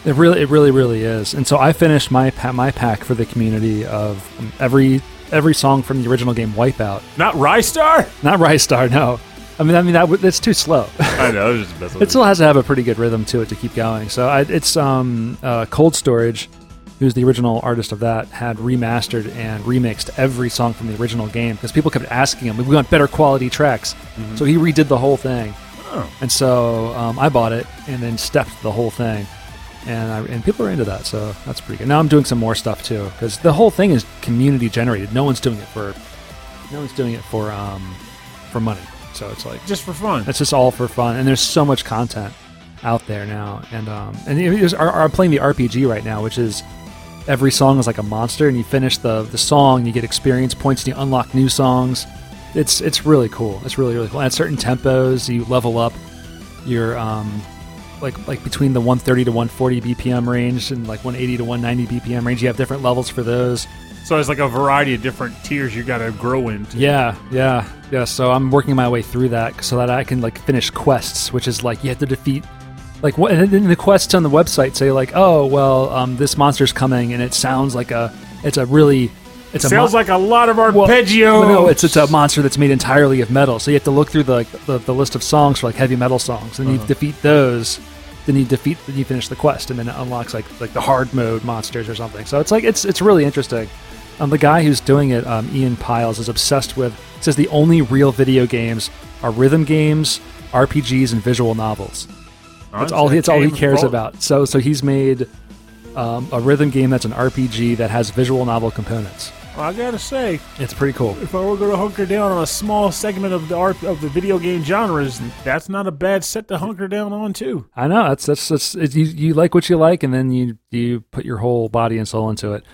it really, it really, really is. And so I finished my pa- my pack for the community of um, every every song from the original game Wipeout. Not Rystar. Not Rise Star, no. I mean, I mean that that's too slow. I know. It, just it still has to have a pretty good rhythm to it to keep going. So I, it's um, uh, Cold Storage, who's the original artist of that, had remastered and remixed every song from the original game because people kept asking him, "We want better quality tracks." So he redid the whole thing, Oh. and so um, I bought it and then stepped the whole thing, and I, and people are into that. So that's pretty good. Now I'm doing some more stuff too because the whole thing is community generated. No one's doing it for, no one's doing it for um, for money. So it's like just for fun. it's just all for fun, and there's so much content out there now. And um, and are playing the RPG right now, which is every song is like a monster, and you finish the the song, you get experience points, and you unlock new songs. It's it's really cool. It's really really cool. At certain tempos, you level up your um, like like between the 130 to 140 BPM range and like 180 to 190 BPM range. You have different levels for those. So it's like a variety of different tiers you got to grow into. Yeah, yeah, yeah. So I'm working my way through that so that I can like finish quests, which is like you have to defeat like what and then the quests on the website say like, oh well, um, this monster's coming and it sounds like a it's a really it Sounds mon- like a lot of well, arpeggio. well, no, it's it's a monster that's made entirely of metal. So you have to look through the like, the, the list of songs for like heavy metal songs, and you defeat those. Then you defeat, then you finish the quest, and then it unlocks like like the hard mode monsters or something. So it's like it's it's really interesting. Um, the guy who's doing it, um, Ian Piles, is obsessed with. Says the only real video games are rhythm games, RPGs, and visual novels. That's all. It's all he cares about. So so he's made um, a rhythm game that's an RPG that has visual novel components. I gotta say, It's pretty cool. if I were going to hunker down on a small segment of the art of the video game genres, that's not a bad set to hunker down on too. I know that's that's that's you you like what you like, and then you you put your whole body and soul into it.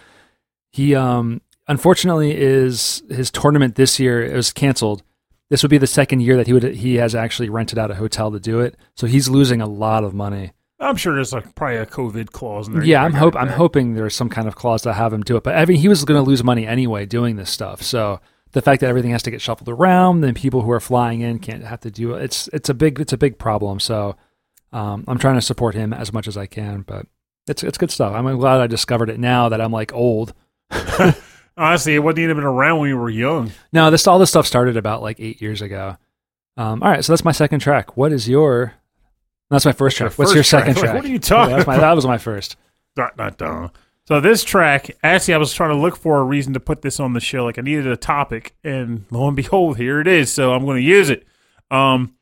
He um unfortunately is his tournament this year it was canceled. This would be the second year that he would he has actually rented out a hotel to do it, so he's losing a lot of money. I'm sure there's like probably a COVID clause in there. Yeah, I'm hope I'm hoping there's some kind of clause to have him do it. But I mean, he was going to lose money anyway doing this stuff. So the fact that everything has to get shuffled around, then people who are flying in can't have to do it. It's it's a big it's a big problem. So um, I'm trying to support him as much as I can. But it's it's good stuff. I'm glad I discovered it now that I'm like old. Honestly, it wasn't even around when we were young. No, this all this stuff started about like eight years ago. Um, all right, so that's my second track. What is your? That's my first track. What's first your track? second Like, track? what are you talking Yeah, that's my- that was my first. Dun, dun, dun. So this track, actually, I was trying to look for a reason to put this on the show. Like I needed a topic, and lo and behold, here it is. So I'm going to use it. Um,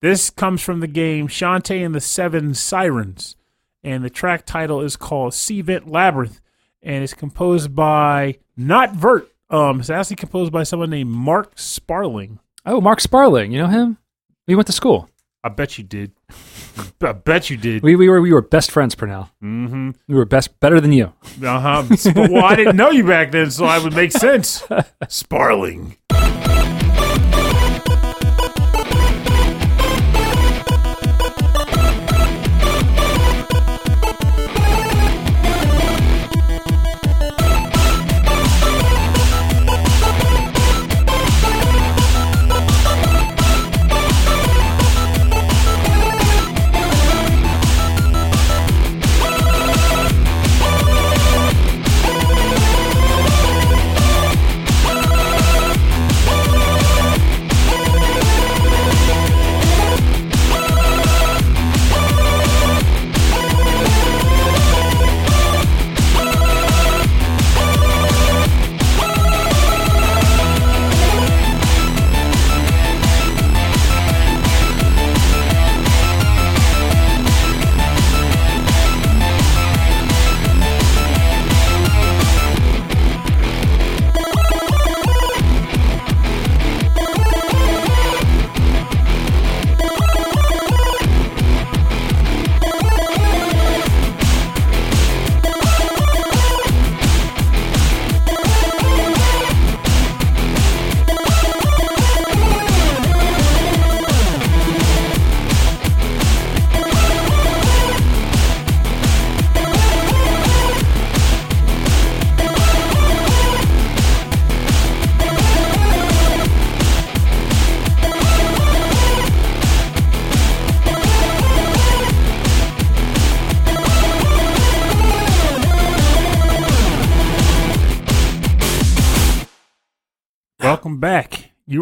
this comes from the game Shantae and the Seven Sirens, and the track title is called Sea Vent Labyrinth, and it's composed by not Virt. Um, it's actually composed by someone named Mark Sparling. Oh, Mark Sparling. You know him? We went to school. I bet you did. I bet you did. We, we were we were best friends, Pernell. Mm-hmm. We were best better than you. Uh huh. well, I didn't know you back then, so I would make sense. Sparling.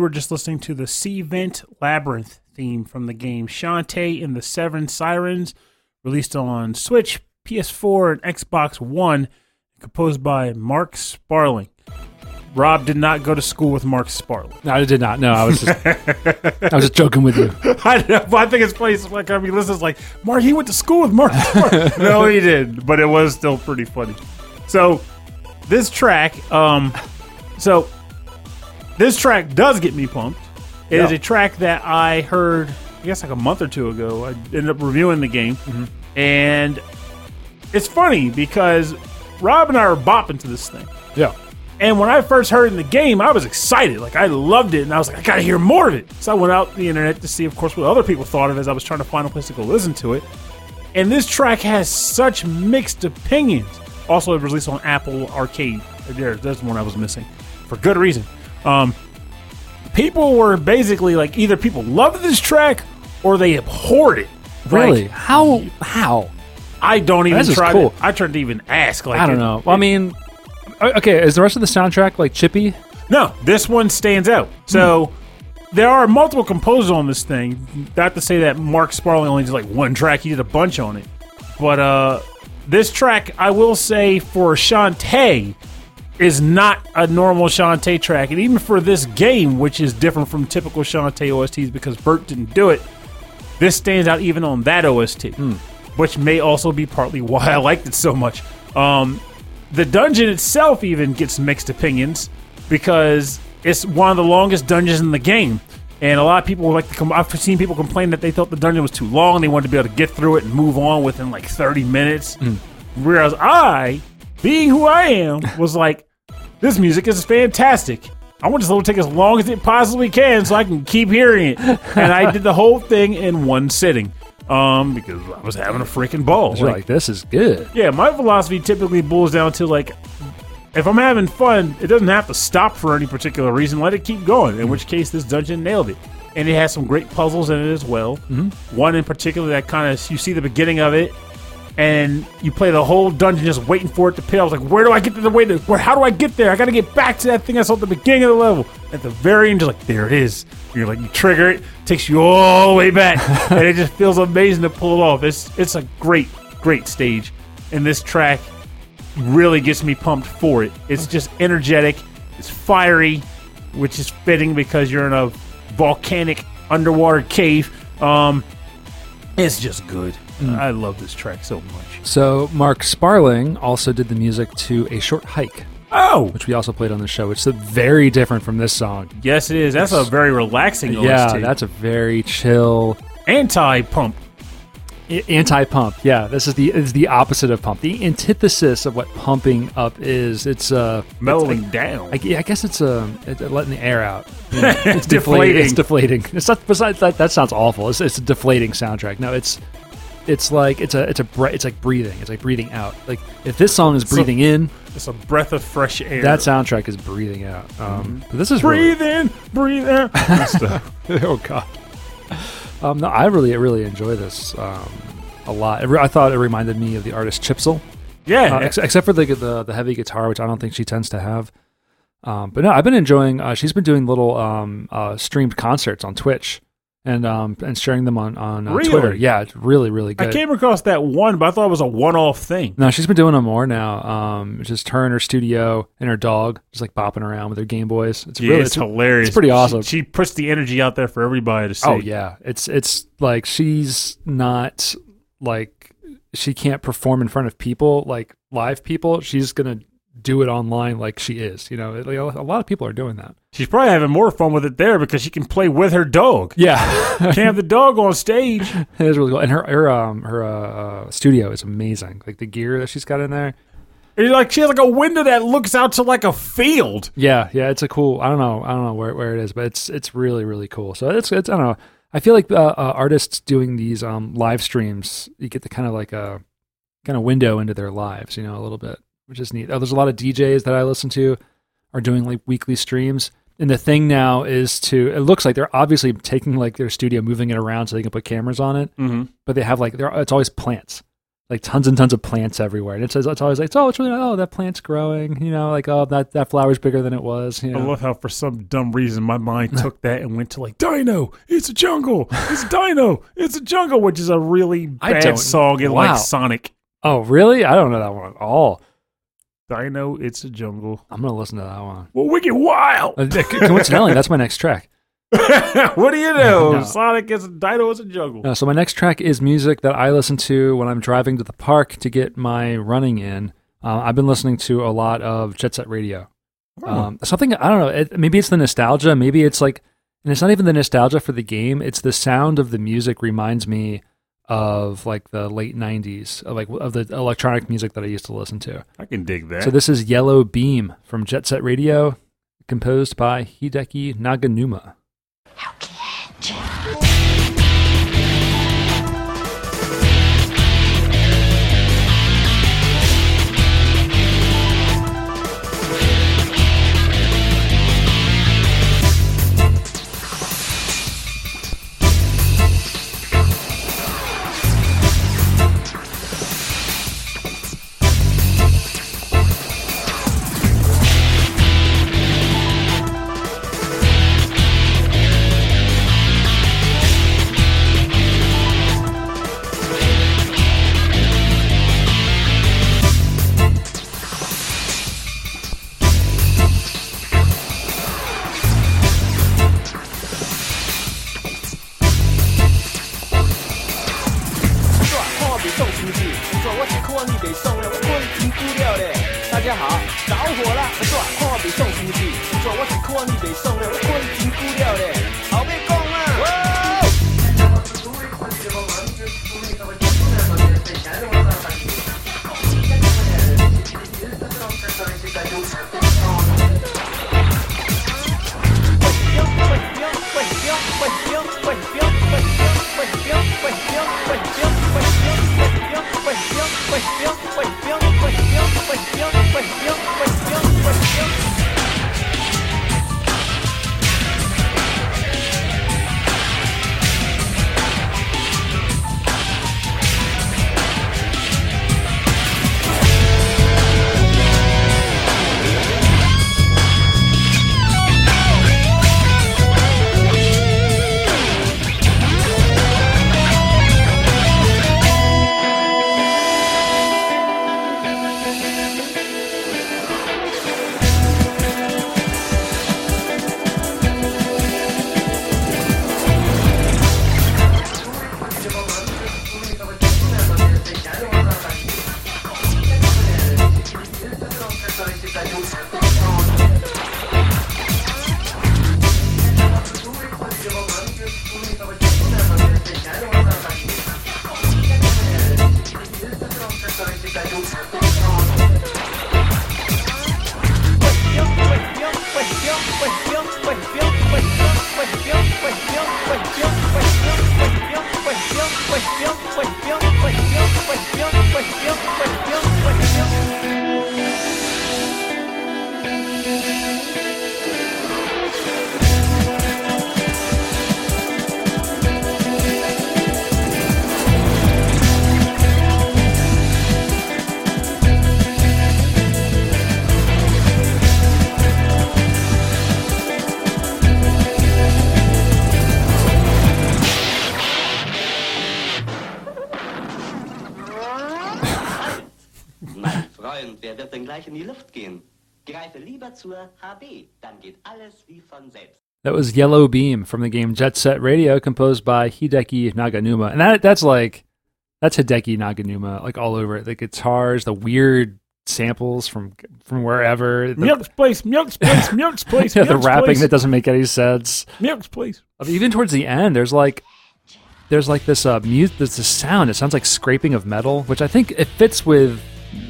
Were just listening to the Sea Vent Labyrinth theme from the game Shantae and the Seven Sirens, released on Switch, PS4, and Xbox One, composed by Mark Sparling. Rob did not go to school with Mark Sparling. No, I did not. No, I was just I was just joking with you. I, know, but I think it's funny. It's like I mean, listeners like Mark. He went to school with Mark. Sparling." no, he did, but it was still pretty funny. So this track, um, so this track does get me pumped. It is a track that I heard, I guess, like a month or two ago. I ended up reviewing the game, mm-hmm. and it's funny because Rob and I are bopping to this thing. Yeah. And when I first heard it in the game, I was excited. Like I loved it, and I was like, I gotta hear more of it. So I went out the internet to see, of course, what other people thought of it as I was trying to find a place to go listen to it. And this track has such mixed opinions. Also, it was released on Apple Arcade. There, that's the one I was missing for good reason. Um, people were basically like either people loved this track or they abhorred it. Really? Like, how how? I don't even try. cool. To, I tried to even ask. Like I don't it- know. Well, I mean, okay, is the rest of the soundtrack like chippy? No, this one stands out. So there are multiple composers on this thing. Not to say that Mark Sparling only did like one track; he did a bunch on it. But uh, this track, I will say, for Shantae, is not a normal Shantae track, and even for this game, which is different from typical Shantae OSTs because Virt didn't do it, this stands out even on that OST, which may also be partly why I liked it so much. Um, the dungeon itself even gets mixed opinions because it's one of the longest dungeons in the game. And a lot of people like to come. I've seen people complain that they thought the dungeon was too long. They wanted to be able to get through it and move on within like 30 minutes. Whereas I, being who I am, was like, this music is fantastic. I want this little take as long as it possibly can so I can keep hearing it. And I did the whole thing in one sitting um, because I was having a freaking ball. Like, like, this is good. yeah, my philosophy typically boils down to like, if I'm having fun, it doesn't have to stop for any particular reason. Let it keep going. In which case, this dungeon nailed it, and it has some great puzzles in it as well. Mm-hmm. One in particular that kind of you see the beginning of it, and you play the whole dungeon just waiting for it to pay. I was like, where do I get to the way to where? How do I get there? I got to get back to that thing I saw at the beginning of the level. At the very end, you're like, there it is. You're like, you trigger it, takes you all the way back, and it just feels amazing to pull it off. It's it's a great great stage, and this track really gets me pumped for it. It's just energetic, it's fiery, which is fitting because you're in a volcanic underwater cave. Um, it's just good. I love this track so much. So Mark Sparling also did the music to a short hike, Oh, which we also played on the show. Which is very different from this song. yes, it is. That's a very relaxing Yeah, OST. that's a very chill, anti pump. anti pump. Yeah, this is the is the opposite of pump. The antithesis of what pumping up is. It's uh Mellowing down. I, I guess it's uh it's letting the air out. You know, it's deflating. It's deflating. deflating. It's not. Besides that, that sounds awful. It's, it's a deflating soundtrack. No, it's it's like it's a it's a bre- it's like breathing. It's like breathing out. Like if this song is breathing in, It's a breath of fresh air. that soundtrack is breathing out. Um, but this is really, breathe in, breathe out. Oh god. Um, no, I really really enjoy this um, a lot. Re- I thought it reminded me of the artist Chipzel. Yeah, uh, ex- except for the, the the heavy guitar, which I don't think she tends to have. Um, but no, I've been enjoying. Uh, she's been doing little um, uh, streamed concerts on Twitch and um, and sharing them on on uh, Really? Twitter. Yeah, it's really really good. I came across that one, but I thought it was a one-off thing. no, she's been doing them more now. Um, it's just her in her studio and her dog, just like bopping around with her Game Boys. It's Yeah, really it's hilarious. it's pretty She- awesome. She, puts the energy out there for everybody to see. Oh yeah, it's it's like she's not like she can't perform in front of people like live people. She's gonna do it online like she is. You know, a lot of people are doing that. She's probably having more fun with it there because she can play with her dog. Yeah, Can't have the dog on stage. it is really cool. And her her um her uh, uh, studio is amazing. Like the gear that she's got in there. It's like she has like a window that looks out to like a field. Yeah, yeah, it's a cool. I don't know, I don't know where, where it is, but it's it's really really cool. So it's it's I don't know. I feel like uh, uh, artists doing these um live streams, you get the kind of like a kind of window into their lives, you know, a little bit, which is neat. Oh, there's a lot of DJs that I listen to are doing like weekly streams. And the thing now is to it looks like they're obviously taking like their studio, moving it around so they can put cameras on it. Mm-hmm. But they have like there it's always plants. Like tons and tons of plants everywhere. And it says it's always like, oh, it's really oh, that plant's growing, you know, like oh that that flower's bigger than it was. You know? I love how for some dumb reason my mind took that and went to like Dino, it's a jungle, it's Dino, it's a jungle, which is a really bad song in wow. like Sonic. Oh, really? I don't know that one at all. Dino, it's a jungle. I'm gonna listen to that one. Well, we get wild. Uh, Coincidentally, that's my next track. what do you know? No. Sonic is a Dino, is a jungle. Uh, so my next track is music that I listen to when I'm driving to the park to get my running in. Uh, I've been listening to a lot of Jet Set Radio. Um, something I don't know. It, maybe it's the nostalgia. Maybe it's like, and it's not even the nostalgia for the game. It's the sound of the music reminds me of like the late '90s, of like of the electronic music that I used to listen to. I can dig that. So this is Yellow Beam from Jet Set Radio, composed by Hideki Naganuma. 抓 zur HB, dann geht alles wie von selbst. That was Yellow Beam from the game Jet Set Radio, composed by Hideki Naganuma, and that that's like that's Hideki Naganuma, like all over it. The guitars, the weird samples from from wherever, the, Milk's place, Milk's place, Milk's place, yeah, the rapping place, that doesn't make any sense. Milk's place. I mean, even towards the end, there's like there's like this uh mute there's this sound. It sounds like scraping of metal, which I think it fits with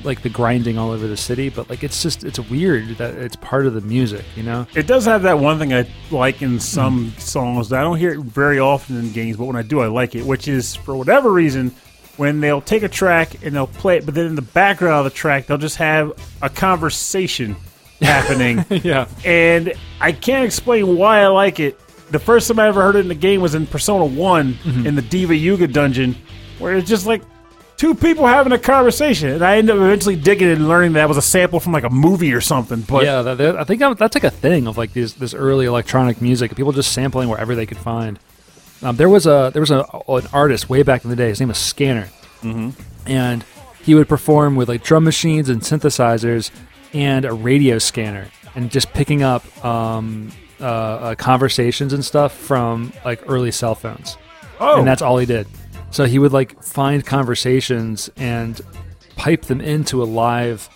like the grinding all over the city, but like it's just it's weird that it's part of the music, you know? It does have that one thing I like in some songs. that I don't hear it very often in games, but when I do, I like it. Which is for whatever reason, when they'll take a track and they'll play it, but then in the background of the track, they'll just have a conversation happening. yeah. and I can't explain why I like it. The first time I ever heard it in the game was in Persona One Mm-hmm. in the Deva Yuga dungeon, where it's just like two people having a conversation, and I ended up eventually digging it and learning that was a sample from like a movie or something. But yeah, that, that- I think that- that's like a thing of like these, this early electronic music. People just sampling wherever they could find. Um, there was a there was a, an artist way back in the day. His name was Scanner, mm-hmm. and he would perform with like drum machines and synthesizers and a radio scanner, and just picking up um, uh, uh, conversations and stuff from like early cell phones oh, and that's all he did. So he would like find conversations and pipe them into a live,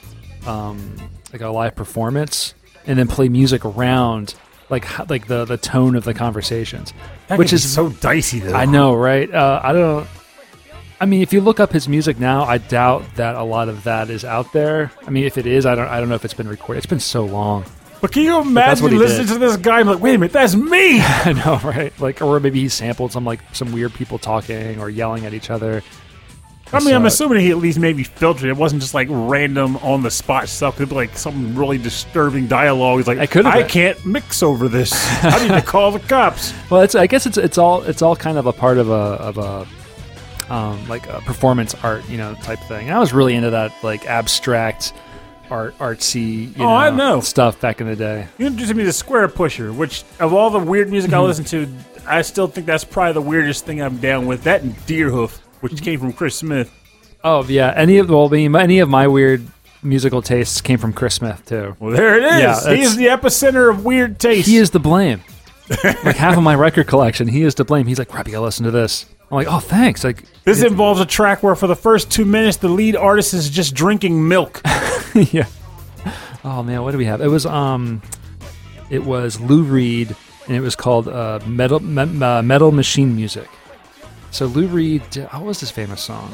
um, like a live performance, and then play music around, like like the the tone of the conversations, that which is so dicey though. I know, right? Uh, I don't. I mean, if you look up his music now, I doubt that a lot of that is out there. I mean, if it is, I don't. I don't know if it's been recorded. It's been so long. But can you imagine listening did. to this guy and be like, wait a minute, that's me? I know, right? Like, or maybe he sampled some like some weird people talking or yelling at each other. I mean, I'm assuming he at least maybe filtered it. It wasn't just like random on the spot stuff. It could be like some really disturbing dialogue. He's like, could I can't mix over this. I need to call the cops. Well, it's I guess it's it's all it's all kind of a part of a of a um, like a performance art, you know, type thing. And I was really into that like abstract art artsy, you Oh, I know. stuff back in the day. You introduced me to Squarepusher, which of all the weird music Mm-hmm. I listen to, I still think that's probably the weirdest thing I'm down with. That and Deerhoof, which Mm-hmm. came from Chris Smith. Oh yeah, any of well, any of my weird musical tastes came from Chris Smith too. Well, there it is. Yeah, He's that's- the epicenter of weird taste. He is the blame. like half of my record collection, he is to blame. He's like, Rob, you gotta listen to this. I'm like, oh, thanks. Like, This involves a track where for the first two minutes the lead artist is just drinking milk. yeah. Oh man, what do we have? It was um, it was Lou Reed, and it was called uh, Metal Me- uh, Metal Machine Music. So Lou Reed, what was this famous song?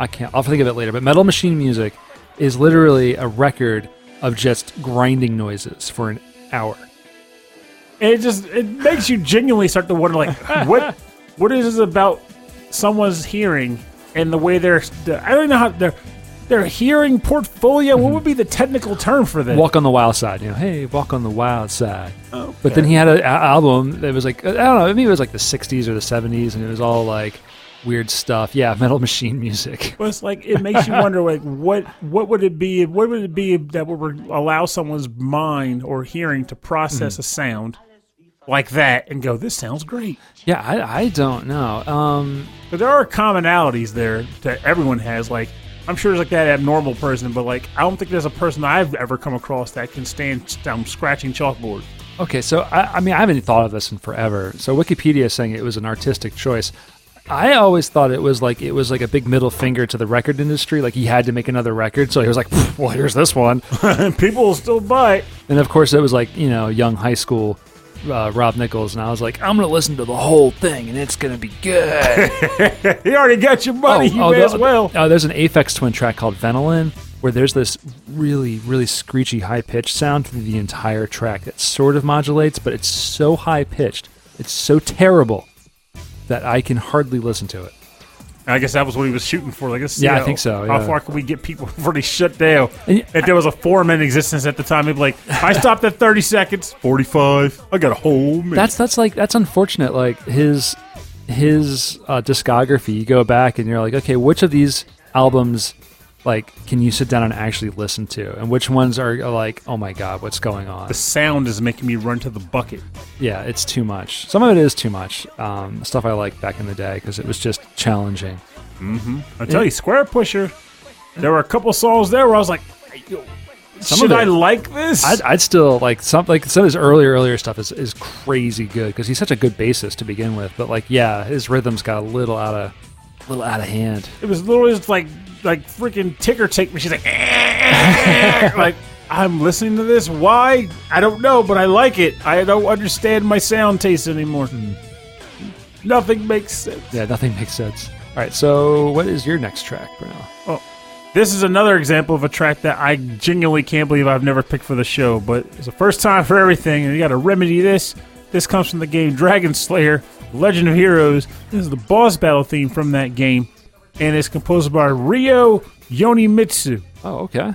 I can't. I'll think of it later. But Metal Machine Music is literally a record of just grinding noises for an hour. And it just it makes you genuinely start to wonder like what what is this about someone's hearing and the way they're I don't know how their their hearing portfolio. What mm-hmm. would be the technical term for that? Walk on the Wild Side. You know, hey, walk on the wild side. Okay. But then he had an album that was like I don't know, maybe it was like the '60s or the '70s, and it was all like weird stuff. Yeah, Metal Machine music. But it's like it makes you wonder like what what would it be what would it be that would allow someone's mind or hearing to process mm-hmm. a sound like that and go this sounds great. Yeah, I, I don't know. Um, But there are commonalities there that everyone has. Like I'm sure there's like that abnormal person, but like I don't think there's a person I've ever come across that can stand um, scratching chalkboard. okay, so I, I mean, I haven't thought of this in forever. So Wikipedia is saying it was an artistic choice. I always thought it was like it was like a big middle finger to the record industry. Like he had to make another record, so he was like, "Well, here's this one." people will still buy it. And of course, it was like you know, young high school uh, Rob Nichols, and I was like, "I'm gonna listen to the whole thing, and it's gonna be good." He already got your money. you may the- as well. Oh, there's an Aphex Twin track called Ventolin, where there's this really, really screechy, high pitched sound through the entire track that sort of modulates, but it's so high pitched, it's so terrible that I can hardly listen to it. I guess that was what he was shooting for. Like, let's see Yeah, I think so, How far can we get people before they shut down? And- if there was a forum in existence at the time, he'd be like, I stopped at 30 seconds, 45. I got a whole minute. That's that's like that's unfortunate. Like his his uh, discography, you go back and you're like, okay, which of these albums like can you sit down and actually listen to, and which ones are like, oh my god, what's going on? the sound is making me run to the bucket. Yeah, it's too much. Some of it is too much. Um, stuff I liked back in the day because it was just challenging. I tell you, Squarepusher, There were a couple songs there where I was like, Some should of I like this? I'd, I'd still like some like some of his earlier earlier stuff is, is crazy good because he's such a good bassist to begin with. But like, yeah, his rhythms got a little out of a little out of hand. it was literally just like like freaking ticker tape machine. Like, like I'm listening to this. Why? I don't know, but I like it. I don't understand my sound taste anymore. Hmm. Nothing makes sense. Yeah, nothing makes sense. All right, so what is your next track, Bruno? Oh, this is another example of a track that I genuinely can't believe I've never picked for the show, but it's the first time for everything, and you got to remedy this. This comes from the game Dragon Slayer Legend of Heroes. This is the boss battle theme from that game, and it's composed by Ryo Yonemitsu. Oh, okay.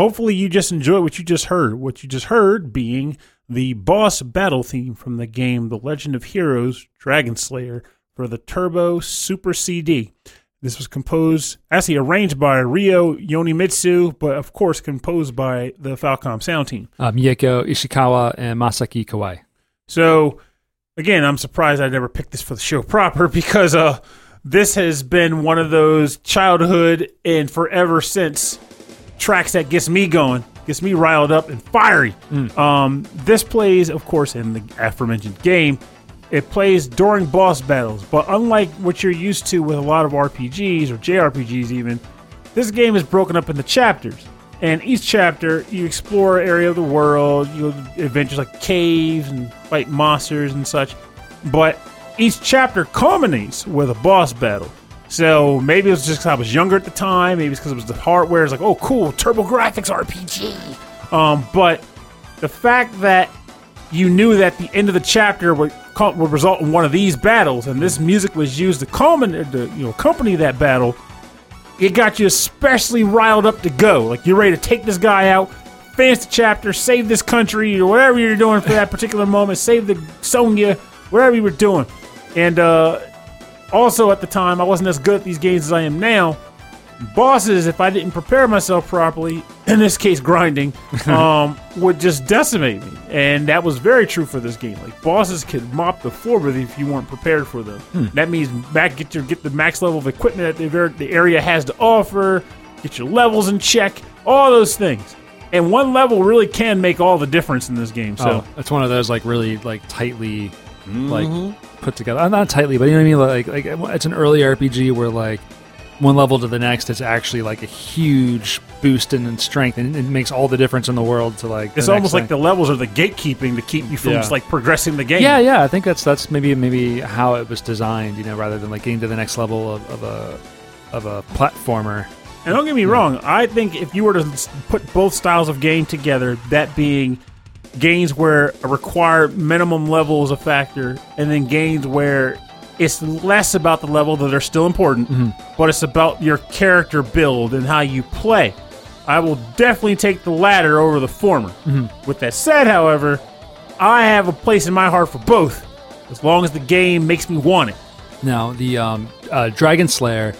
Hopefully, you just enjoy what you just heard. What you just heard being the boss battle theme from the game The Legend of Heroes Dragon Slayer for the Turbo Super CD. This was composed, actually arranged by Ryo Yonemitsu, but of course composed by the Falcom sound team. Uh, Mieko Ishikawa and Masaki Kawai. So, again, I'm surprised I never picked this for the show proper because uh, this has been one of those childhood and forever since tracks that gets me going, gets me riled up and fiery. Um, this plays, of course, in the aforementioned game. It plays during boss battles, but unlike what you're used to with a lot of RPGs or JRPGs, even, this game is broken up into chapters. And each chapter, you explore an area of the world, you adventures like caves and fight monsters and such. But each chapter culminates with a boss battle. So maybe it was just because I was younger at the time. Maybe it's because it was the hardware. It's like, oh, cool, TurboGrafx RPG. Um, but the fact that you knew that the end of the chapter would, would result in one of these battles, and this music was used to culminate, to you know, accompany that battle, it got you especially riled up to go. Like you're ready to take this guy out, finish the chapter, save this country, or whatever you're doing for that particular moment, save the Sonya, whatever you were doing. And uh, also at the time, I wasn't as good at these games as I am now. Bosses, if I didn't prepare myself properly, in this case grinding, um, would just decimate me. And that was very true for this game. Like bosses could mop the floor with you if you weren't prepared for them. That means back get your get the max level of equipment that the, the area has to offer, get your levels in check, all those things. And one level really can make all the difference in this game. So oh, it's one of those like really like tightly like put together. Uh, Not tightly, but you know what I mean. Like like it's an early RPG where like one level to the next, it's actually like a huge boost in, in strength, and it makes all the difference in the world to like. it's almost like the levels are the gatekeeping to keep you from Yeah. just like progressing the game. Yeah, yeah. I think that's that's maybe maybe how it was designed. You know, rather than like getting to the next level of, of a of a platformer. And don't get me wrong, I think if you were to put both styles of game together, that being games where a required minimum level is a factor, and then games where it's less about the level that are still important, but it's about your character build and how you play. I will definitely take the latter over the former. With that said, however, I have a place in my heart for both, as long as the game makes me want it. Now the um, uh, Dragon Slayer,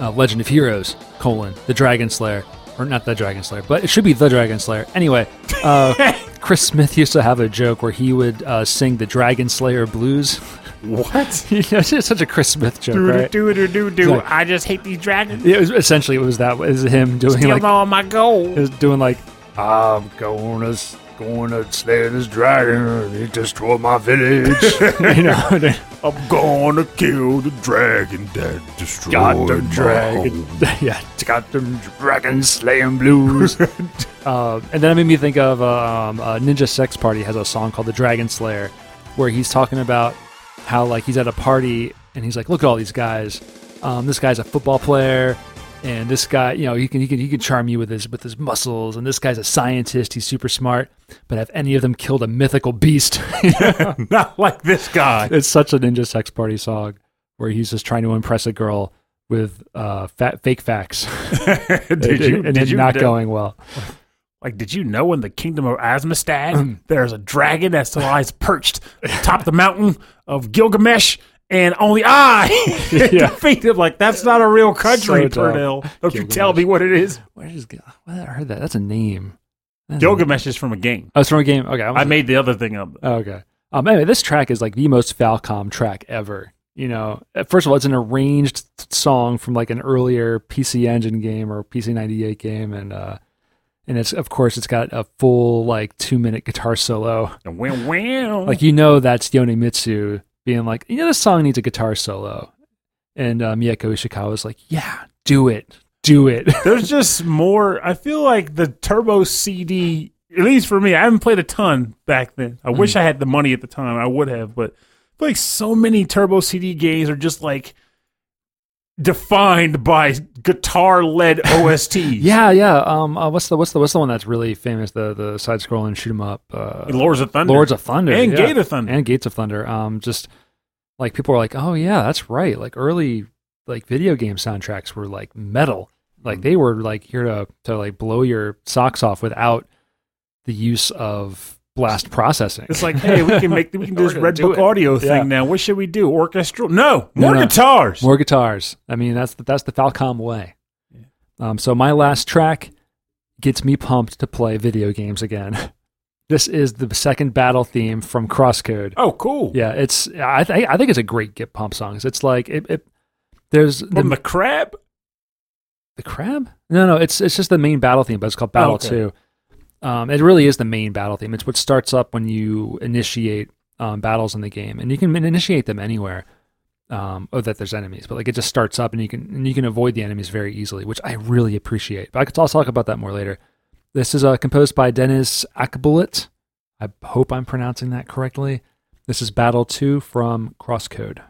uh, Legend of Heroes: colon the Dragon Slayer, or not the Dragon Slayer, but it should be the Dragon Slayer. Anyway, uh, Chris Smith used to have a joke where he would uh, sing the Dragon Slayer blues. What? you it's just such a Chris Smith joke, Do right? do do do do. Like- I just hate these dragons. It was essentially it was that it was him doing Steal like all my gold. it was doing like I'm going to going to slay this dragon. He destroyed my village. you know, and I'm gonna kill the dragon that destroyed got the my dragon. home. yeah, got them dragon slaying blues. uh, and then it made me think of um, uh, Ninja Sex Party has a song called "The Dragon Slayer," where he's talking about how like he's at a party and he's like, "Look at all these guys. Um, this guy's a football player." And this guy, you know, he can he can he can charm you with his with his muscles. And this guy's a scientist; he's super smart. But have any of them killed a mythical beast? Not like this guy. it's such a ninja sex party song where he's just trying to impress a girl with uh, fat, fake facts. did and, you? and did you not know- going well. Like, did you know in the kingdom of Asmastad there's a dragon that lies perched atop the mountain of Gilgamesh, and only I Yeah. defeat him? Like, that's not a real country, So. Pernell. Don't you tell me what it is? Where is where I heard that? That's a name. That's a- Gilgamesh is from a game. Oh, it's from a game. Okay, I made the other thing up. Oh, okay. Um, anyway, this track is like the most Falcom track ever. You know, uh, first of all, it's an arranged song from like an earlier PC Engine game or PC ninety eight game, and uh, and it's of course it's got a full like two minute guitar solo. Wow, wow. Like you know that's Yonemitsu being like, you know, this song needs a guitar solo, and uh, Mieko Ishikawa was like, yeah, do it, do it. There's just more. I feel like the Turbo CD, at least for me, I haven't played a ton back then. I wish I had the money at the time. I would have, but I feel like so many Turbo CD games are just like defined by guitar led OSTs. yeah, yeah. Um, uh, what's the what's the what's the one that's really famous? The the side scrolling shoot 'em up. Uh, Lords of Thunder. Lords of Thunder And yeah. Gate of Thunder. and Gates of Thunder. Um, just like people are like, oh yeah, that's right. Like early like video game soundtracks were like metal. Like they were like here to to like blow your socks off without the use of blast processing. It's like, hey, we can make we can do this Red do Book it. audio thing Yeah. now. What should we do? Orchestral? No, No, more no. guitars. More guitars. I mean, that's the, that's the Falcom way. Um, so my last track gets me pumped to play video games again. This is the second battle theme from Crosscode. oh, cool. Yeah, it's I th- I think it's a great get pump song. It's like it, it there's the, From the crab. the crab. No, no, it's it's just the main battle theme, but it's called Battle Oh, okay. Two. Um, it really is the main battle theme. It's what starts up when you initiate um, battles in the game, and you can initiate them anywhere. Um, or that there's enemies, but like it just starts up, and you can and you can avoid the enemies very easily, which I really appreciate. But I could also talk about that more later. This is uh, composed by Deniz Akbulut. I hope I'm pronouncing that correctly. This is Battle Two from Crosscode.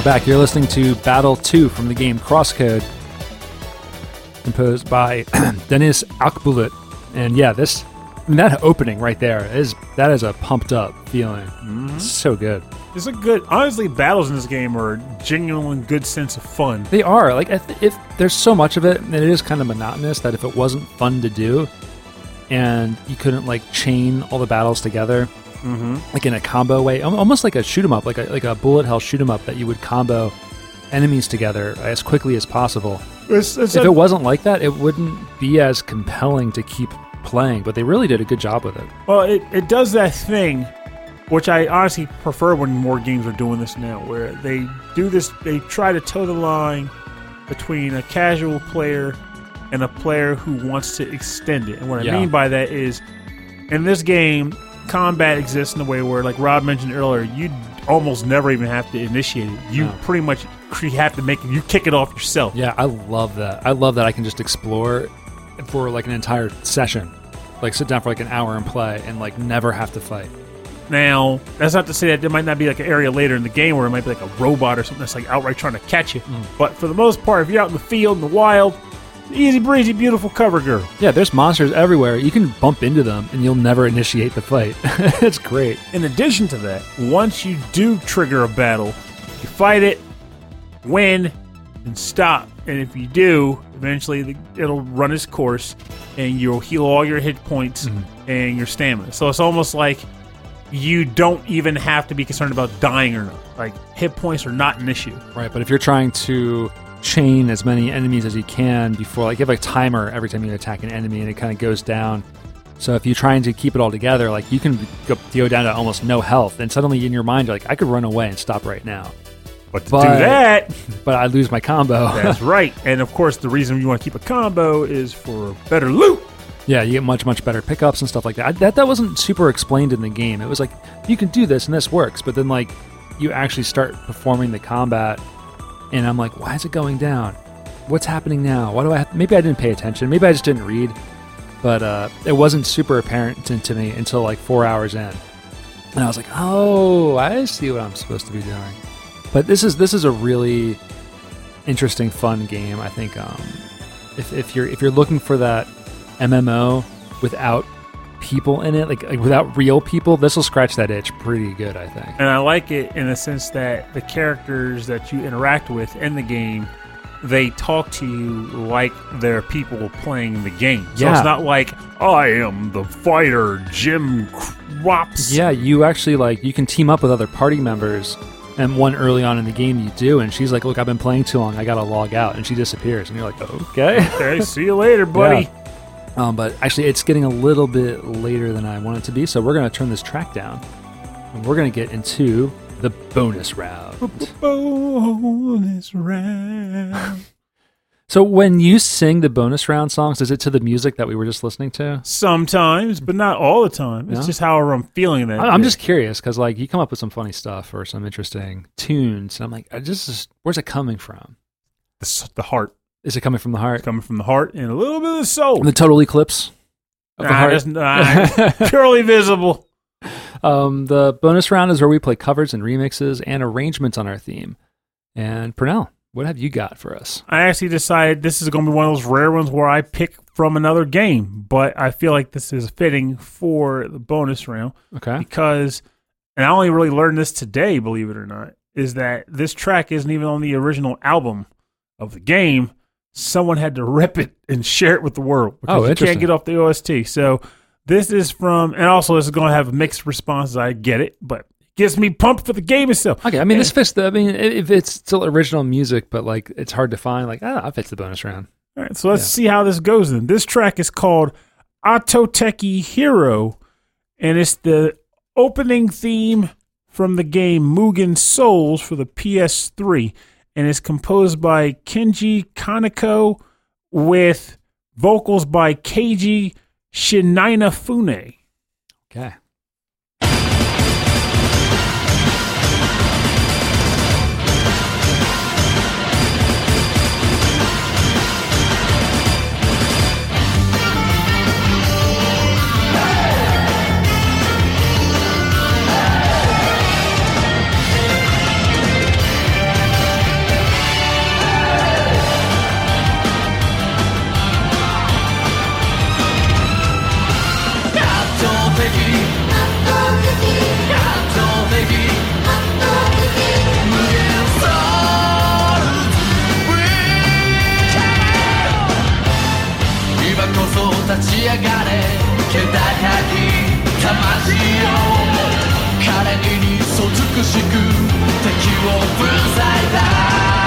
We're back. You're listening to Battle 2 from the game Crosscode, composed by Deniz Akbulut. And yeah, this I mean, that opening right there is that is a pumped up feeling. It's so good. It's a good. Honestly, battles in this game are genuine good sense of fun. They are like if, if there's so much of it, and it is kind of monotonous. That if it wasn't fun to do, and you couldn't like chain all the battles together, Mm-hmm. like in a combo way, almost like a shoot 'em up, like a like a bullet hell shoot 'em up that you would combo enemies together as quickly as possible. It's, it's If a- it wasn't like that, it wouldn't be as compelling to keep playing. But they really did a good job with it. Well, it, it does that thing, which I honestly prefer when more games are doing this now, where they do this, they try to toe the line between a casual player and a player who wants to extend it. And what I Yeah. mean by that is, in this game, combat exists in a way where, like Rob mentioned earlier, you almost never even have to initiate it. You No. pretty much have to make it, you kick it off yourself. Yeah, I love that. I love that I can just explore for like an entire session, like sit down for like an hour and play, and like never have to fight. Now, that's not to say that there might not be like an area later in the game where it might be like a robot or something that's like outright trying to catch you. Mm. But for the most part, if you're out in the field, in the wild, easy breezy, beautiful cover girl. Yeah, there's monsters everywhere. You can bump into them, and you'll never initiate the fight. it's great. In addition to that, once you do trigger a battle, you fight it, win, and stop. And if you do, eventually the, it'll run its course, and you'll heal all your hit points mm-hmm. and your stamina. So it's almost like you don't even have to be concerned about dying or not. Like hit points are not an issue. Right, but if you're trying to chain as many enemies as you can before, like you have a timer every time you attack an enemy, and it kind of goes down. So if you're trying to keep it all together, like you can go, go down to almost no health, and suddenly in your mind you're like, I could run away and stop right now, But to But- do that, but I lose my combo. that's right. And of course, the reason you want to keep a combo is for better loot. yeah, you get much much better pickups and stuff like that. I, that that wasn't super explained in the game. It was like you can do this and this works, but then like you actually start performing the combat, and I'm like, why is it going down? What's happening now? Why do I? Have, maybe I didn't pay attention. Maybe I just didn't read. But uh, it wasn't super apparent to, to me until like four hours in, and I was like, oh, I see what I'm supposed to be doing. But this is this is a really interesting, fun game. I think um, if, if you're if you're looking for that MMO without people in it, like, like without real people, this will scratch that itch pretty good. I think. And I like it in the sense that the characters that you interact with in the game, they talk to you like they're people playing the game. So Yeah. it's not like I am the fighter, Jim Crops. Yeah, you actually like you can team up with other party members. And one early on in the game, you do, and she's like, "Look, I've been playing too long. I gotta log out," and she disappears, and you're like, "Okay." Okay, see you later, buddy. Um, but actually, it's getting a little bit later than I want it to be, so we're going to turn this track down. And we're going to get into the bonus round. Bonus round. So, when you sing the bonus round songs, is it to the music that we were just listening to? Sometimes, but not all the time. It's No? just however I'm feeling that. I- I'm day. just curious because, like, you come up with some funny stuff or some interesting tunes, and I'm like, I just, where's it coming from? the, the heart Is it coming from the heart? coming from the heart and a little bit of the soul. The total eclipse of the Nah, heart. not purely visible. Um, the bonus round is where we play covers and remixes and arrangements on our theme. And Pernell, what have you got for us? I actually decided this is going to be one of those rare ones where I pick from another game, but I feel like this is fitting for the bonus round Okay. because, and I only really learned this today, believe it or not, is that this track isn't even on the original album of the game. Someone had to rip it and share it with the world because Oh, you can't get off the OST. So this is from, and also this is going to have mixed responses. I get it, but it gets me pumped for the game itself. Okay, I mean this fits the. I mean, if it's still original music, but like it's hard to find, like ah, it fits the bonus round. All right, so let's Yeah. see how this goes then. This track is called Atoteki Hero, and it's the opening theme from the game Mugen Souls for the PS3, and it's composed by Kenji Kaneko with vocals by Keiji Shinina Okay. 立ち上がれ気高き魂を彼ににそ尽くしく敵を粉砕だ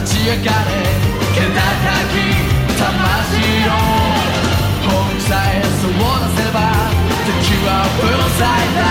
立ち上がれ気高き魂を本気さえそう出せば敵は粉砕だ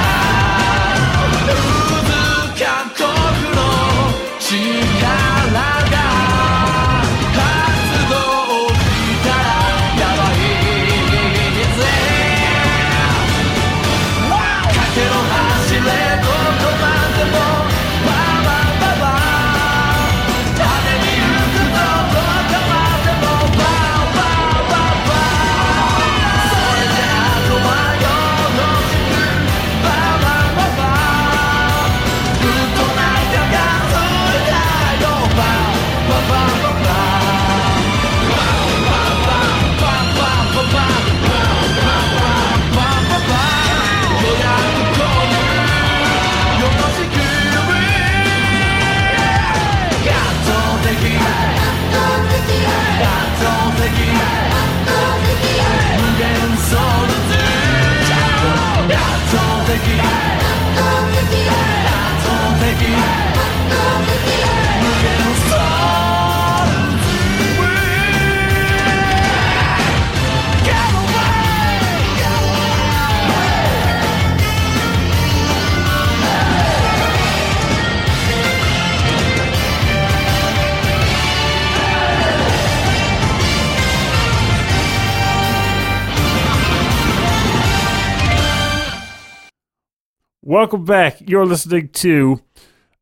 Welcome back. You're listening to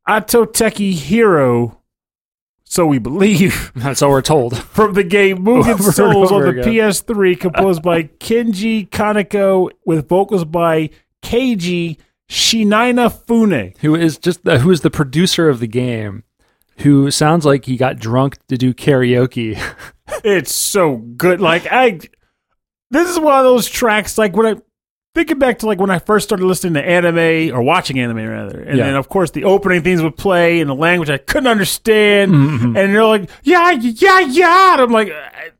Atoteki Hero, so we believe, That's all we're told. from the game Mugen Over and Souls on the again. PS3, composed by Kenji Kaneko with vocals by Keiji Shinaina Fune. Who is just the, who is the producer of the game? Who sounds like he got drunk to do karaoke. It's so good. Like I, this is one of those tracks. Like when I thinking back to like when I first started listening to anime or watching anime rather, and Yeah. then of course the opening themes would play in a language I couldn't understand, Mm-hmm. and they're like, yeah, yeah, yeah. And I'm like. I,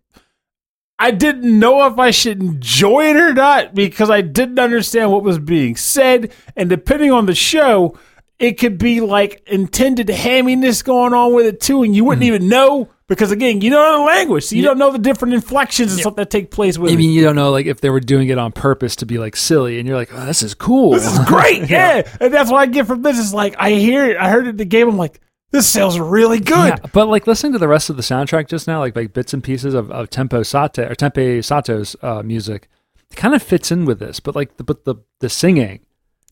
I didn't know if I should enjoy it or not because I didn't understand what was being said. And depending on the show, it could be like intended hamminess going on with it too, and you wouldn't even know because again, you don't know the language, so you don't know the different inflections and stuff that take place with I it. mean, you don't know like if they were doing it on purpose to be like silly, and you're like, oh, this is cool. This is great, yeah. And that's what I get from this. Is like I hear it, I heard it in the game. I'm like, this sounds really good. Yeah, but like listening to the rest of the soundtrack just now, like like bits and pieces of, of Tempo Sate or Tenpei Sato's uh, music, it kind of fits in with this. But like the but the the singing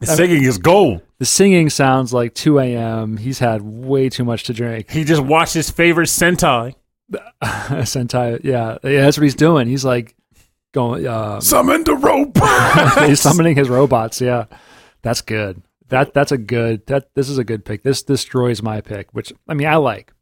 The singing is gold. The singing sounds like 2 a.m. He's had way too much to drink. He just watched his favorite Sentai. Sentai, yeah, yeah, that's what he's doing. He's like going, uh, Summon the rope. he's summoning his robots. Yeah, that's good. That that's a good. That this is a good pick. This destroys my pick, which I mean I like,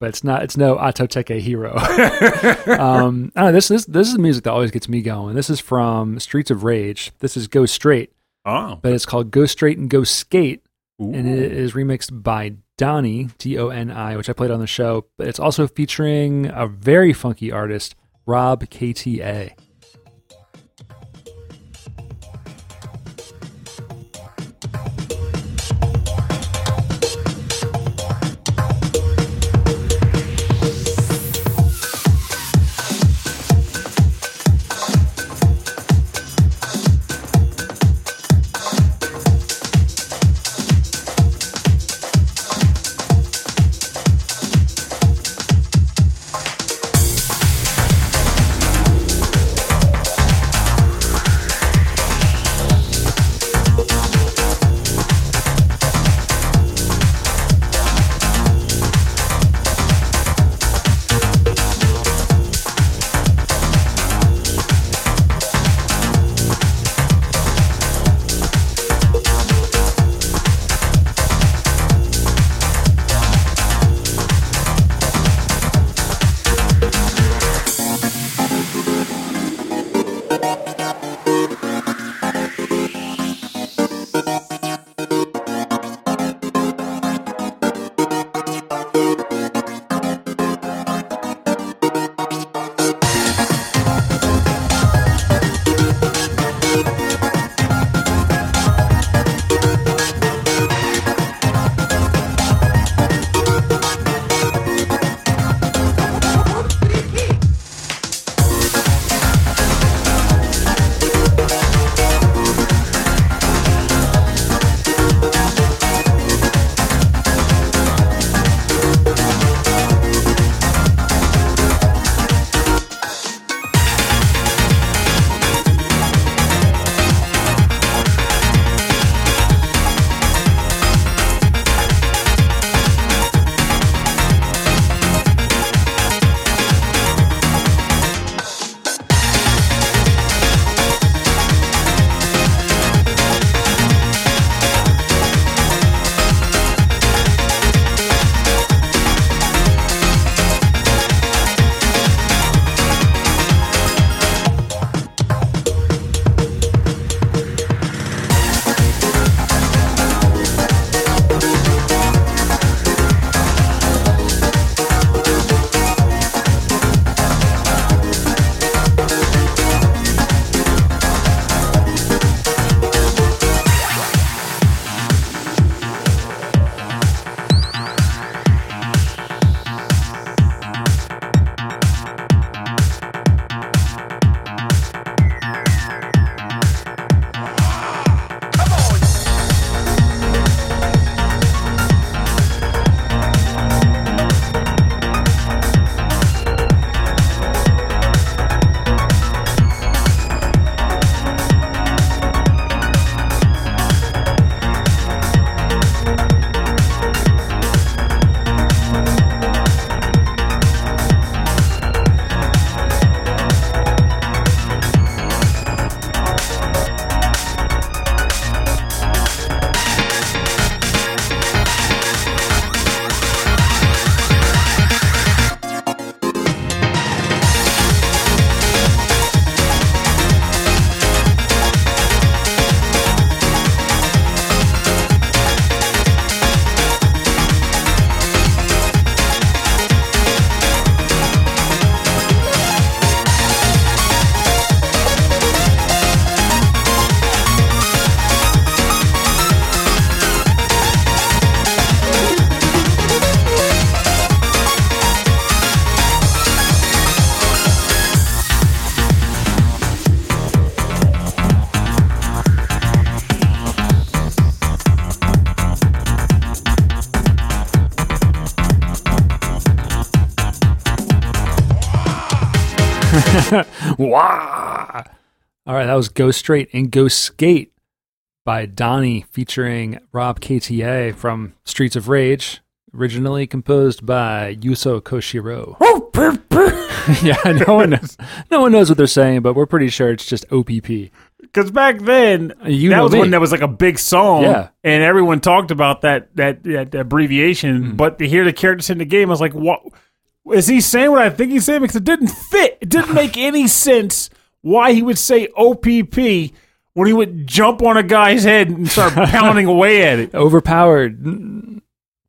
but it's not. It's no Atoteke hero. um, I don't know, this this this is music that always gets me going. This is from Streets of Rage. This is Go Straight, oh. but it's called Go Straight and Go Skate, and it is remixed by Doni D O N I, which I played on the show. But it's also featuring a very funky artist, Rob KTA. Wah! All right, that was Go Straight and Go Skate by Doni featuring Rob KTA from Streets of Rage, originally composed by Yuzo Koshiro. yeah, no one knows, no one knows what they're saying, but we're pretty sure it's just OPP. Because back then, You that was me. when that was like a big song, Yeah. and everyone talked about that that, that abbreviation. Mm-hmm. But to hear the characters in the game, I was like, "What is he saying? What I think he's saying?" Because it didn't fit. It didn't make any sense why he would say OPP when he would jump on a guy's head and start pounding away at it. Overpowered.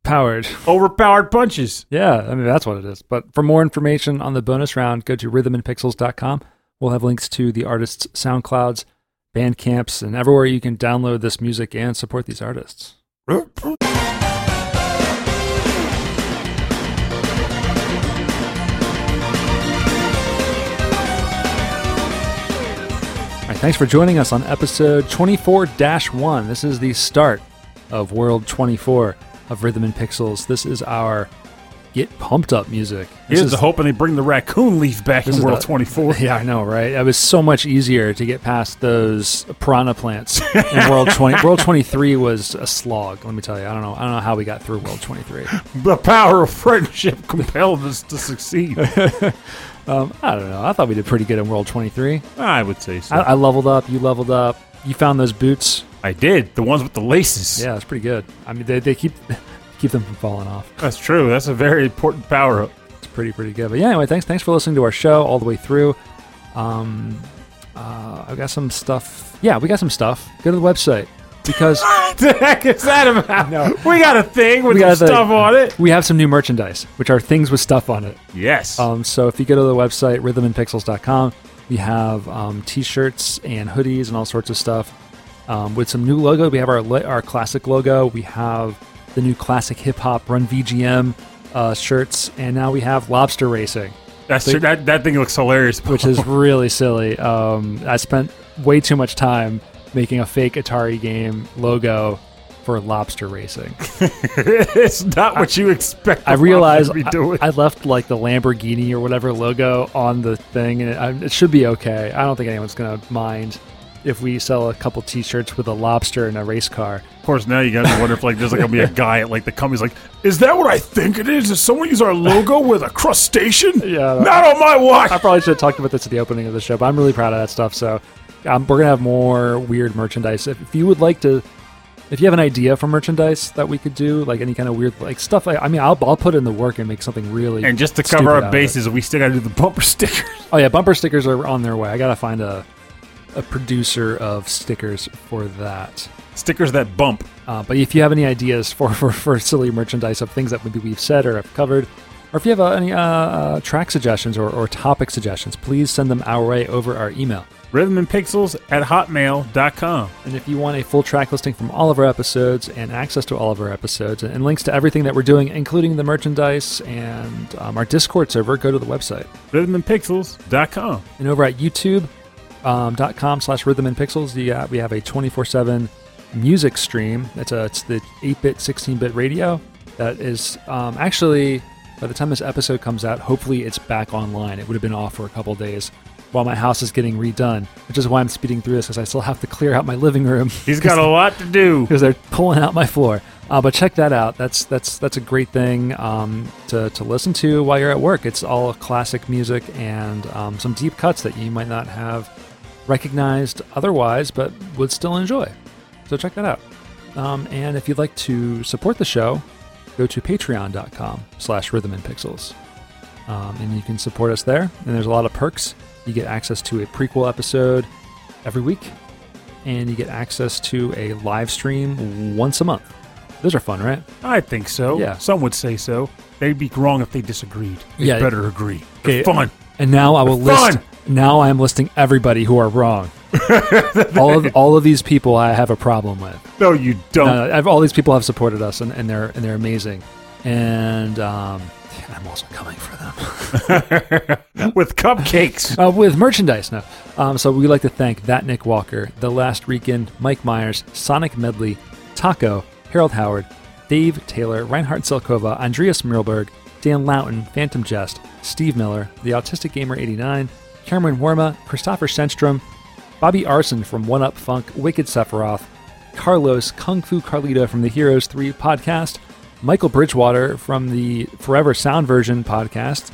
Powered. Overpowered punches. Yeah, I mean, that's what it is. But for more information on the bonus round, go to rhythmandpixels.com. We'll have links to the artists' SoundClouds, Bandcamps, and everywhere you can download this music and support these artists. Right, thanks for joining us on episode 24 1. This is the start of World 24 of Rhythm and Pixels. This is our get pumped up music. This Here's is the hoping they bring the raccoon leaf back in World the- 24. Yeah, I know, right? It was so much easier to get past those piranha plants in World 20. World 23 was a slog, let me tell you. I don't know. I don't know how we got through World 23. The power of friendship compelled us to succeed. Um, I don't know. I thought we did pretty good in World 23. I would say so. I, I leveled up. You leveled up. You found those boots. I did. The ones with the laces. Yeah, it's pretty good. I mean, they, they keep keep them from falling off. That's true. That's a very important power up. It's pretty pretty good. But yeah, anyway, thanks thanks for listening to our show all the way through. Um, uh, I've got some stuff. Yeah, we got some stuff. Go to the website because What the heck is that about? No. We got a thing with some stuff on it. we have some new merchandise, which are things with stuff on it. Yes. Um, so if you go to the website rhythmandpixels.com, we have um, t-shirts and hoodies and all sorts of stuff. Um, with some new logo, we have our our classic logo. We have the new classic hip hop Run VGM uh, shirts, and now we have lobster racing, That's they- true. That, that thing looks hilarious. which is really silly. Um, I spent way too much time making a fake Atari game logo for lobster racing. it's not what you expect. I realized lobster to be I. I left like the Lamborghini or whatever logo on the thing, and it, I, it should be okay. I don't think anyone's gonna mind if we sell a couple T-shirts with a lobster and a race car. of course, now you guys are wondering if like there's like gonna be a guy at like the company's like, is that what I think it is? Is someone use our logo with a crustacean? Yeah. Not on my watch. I probably should have talked about this at the opening of the show, but I'm really proud of that stuff. So um, we're gonna have more weird merchandise. If, if you would like to, if you have an idea for merchandise that we could do, like any kind of weird like stuff, I, I mean, I'll, I'll put in the work and make something really. and just to cover our bases, we still got to do the bumper stickers. Oh yeah, bumper stickers are on their way. I gotta find a a producer of stickers for that. stickers that bump. Uh, but if you have any ideas for, for, for silly merchandise of things that maybe we've said or have covered, or if you have uh, any uh, track suggestions or, or topic suggestions, please send them our way over our email. Rhythm and Pixels at hotmail.com. And if you want a full track listing from all of our episodes and access to all of our episodes and links to everything that we're doing, including the merchandise and um, our Discord server, go to the website. Rhythmandpixels.com. And over at YouTube, um, dot com slash rhythm and pixels you got, we have a 24-7 music stream it's a it's the 8-bit 16-bit radio that is um, actually by the time this episode comes out hopefully it's back online it would have been off for a couple days while my house is getting redone which is why i'm speeding through this because i still have to clear out my living room He's got a lot to do. because they're pulling out my floor. Uh, but check that out. That's that's that's a great thing um, to to listen to while you're at work. It's all classic music and um, some deep cuts that you might not have recognized otherwise, but would still enjoy. So check that out. Um, and if you'd like to support the show, go to patreon.com slash rhythm and pixels. Um, and you can support us there. And there's a lot of perks. You get access to a prequel episode every week and you get access to a live stream once a month. Those are fun, right? I think so. Yeah. Some would say so. They'd be wrong if they disagreed. They Yeah. better agree. They're Okay. fun. And now I will They're list. fun. Now I am listing everybody who are wrong. all of all of these people I have a problem with. No, you don't. No, all these people have supported us, and, and they're and they're amazing. And um, I'm also coming for them. With cupcakes. uh, with merchandise now. Um, so we'd like to thank that Nick Walker, The Last Rican, Mike Myers, Sonic Medley, Taco, Harold Howard, Dave Taylor, Reinhard Selkova, Andreas Mirlberg, Dan Loughton, Phantom Jest, Steve Miller, The Autistic Gamer 89, Cameron Worma, Christopher Senstrom, Bobby Arson from One Up Funk, Wicked Sephiroth, Carlos Kung Fu Carlito from the Heroes 3 podcast, Michael Bridgewater from the Forever Sound Version podcast.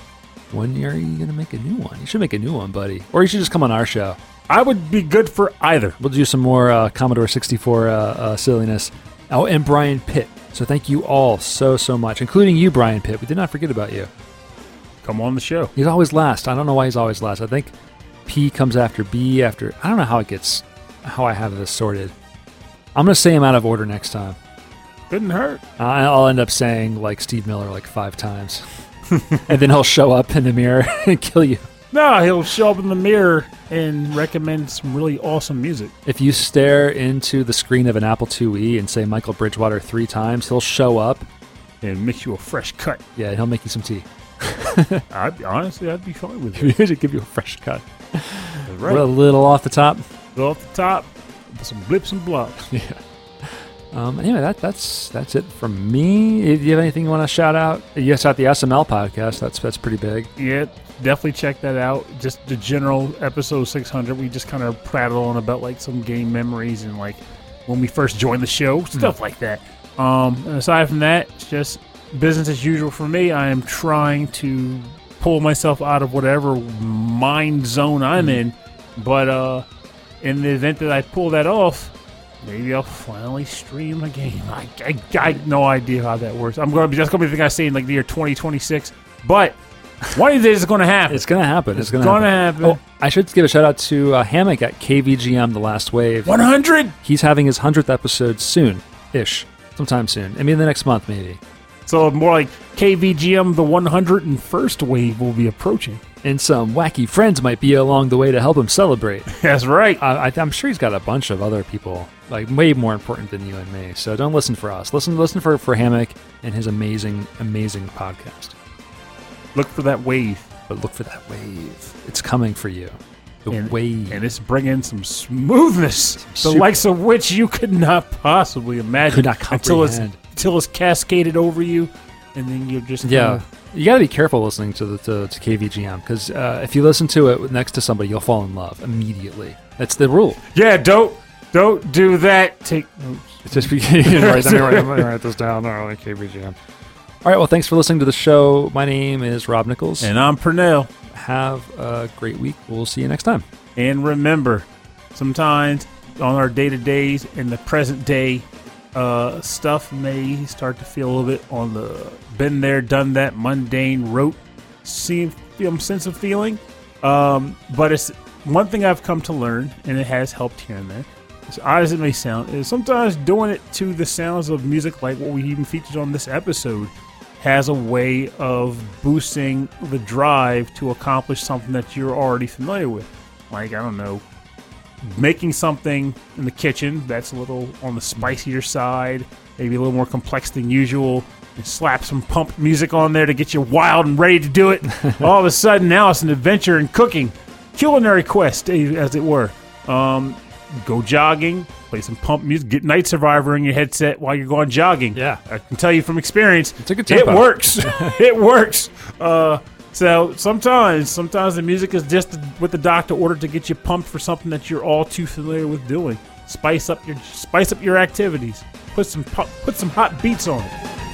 When are you going to make a new one? You should make a new one, buddy. Or you should just come on our show. I would be good for either. We'll do some more uh, Commodore 64 uh, uh, silliness. Oh, and Brian Pitt. So thank you all so, so much, including you, Brian Pitt. We did not forget about you. Come on the show. He's always last. I don't know why he's always last. I think P comes after B after. I don't know how it gets, how I have this sorted. I'm going to say him out of order next time. Couldn't hurt. I- I'll end up saying like Steve Miller like five times. and then he'll show up in the mirror and kill you. No, he'll show up in the mirror and recommend some really awesome music. If you stare into the screen of an Apple IIe and say Michael Bridgewater three times, he'll show up. and mix you a fresh cut. Yeah, he'll make you some tea. I'd, honestly, I'd be fine with it. Should give you a fresh cut. Right. We're a little off the top. Off the top, some blips and blops. Yeah. Um, anyway, that that's that's it from me. Do you have anything you want to shout out? Yes, out the SML podcast. That's that's pretty big. Yeah, definitely check that out. Just the general episode 600. We just kind of prattle on about like some game memories and like when we first joined the show, stuff like that. Um, aside from that, it's just business as usual for me. I am trying to pull myself out of whatever mind zone I'm in, but uh, in the event that I pull that off, maybe I'll finally stream a game. I, I, I have no idea how that works. I'm gonna be that's gonna be the thing I say in like the year 2026, but one of these days it's gonna happen. It's gonna happen. It's, It's gonna, gonna happen. happen. Oh, I should give a shout out to uh, Hammock at KVGM The Last Wave. 100. He's having his hundredth episode soon, ish, sometime soon. I mean, the next month maybe. So more like KVGM, the 101st wave will be approaching. And some wacky friends might be along the way to help him celebrate. That's right. I, I, I'm sure he's got a bunch of other people, like way more important than you and me. So don't listen for us. Listen, listen for for Hammock and his amazing, amazing podcast. Look for that wave, But look for that wave. It's coming for you. The and, wave. and it's bringing some smoothness, the super- likes of which you could not possibly imagine. Could not until it's comprehend. until it's cascaded over you, and then you're just Yeah, kinda- you got to be careful listening to the to, to KVGM because uh, if you listen to it next to somebody, you'll fall in love immediately. That's the rule. yeah. Don't don't do that. Take It's just be, right, let, me write, let me write this down. Oh, like KVGM. All right. Well, thanks for listening to the show. My name is Rob Nichols. and I'm Pernell. Have a great week. We'll see you next time. And remember, sometimes on our day to days in the present day, uh, stuff may start to feel a little bit on the been there, done that, mundane, rote seem, sense of feeling. Um, but it's one thing I've come to learn, and it has helped here and there. As odd as it may sound, is sometimes doing it to the sounds of music, like what we even featured on this episode, has a way of boosting the drive to accomplish something that you're already familiar with. Like, I don't know, making something in the kitchen that's a little on the spicier side, maybe a little more complex than usual. And slap some pump music on there to get you wild and ready to do it. All of a sudden, now it's an adventure in cooking, culinary quest, eh, as it were. Um, go jogging, play some pump music, get Night Survivor in your headset while you're going jogging. Yeah. I can tell you from experience, It's a it works. it works. Uh, so sometimes, sometimes the music is just what the doctor ordered to get you pumped for something that you're all too familiar with doing. Spice up your spice up your activities. Put some put some hot beats on it.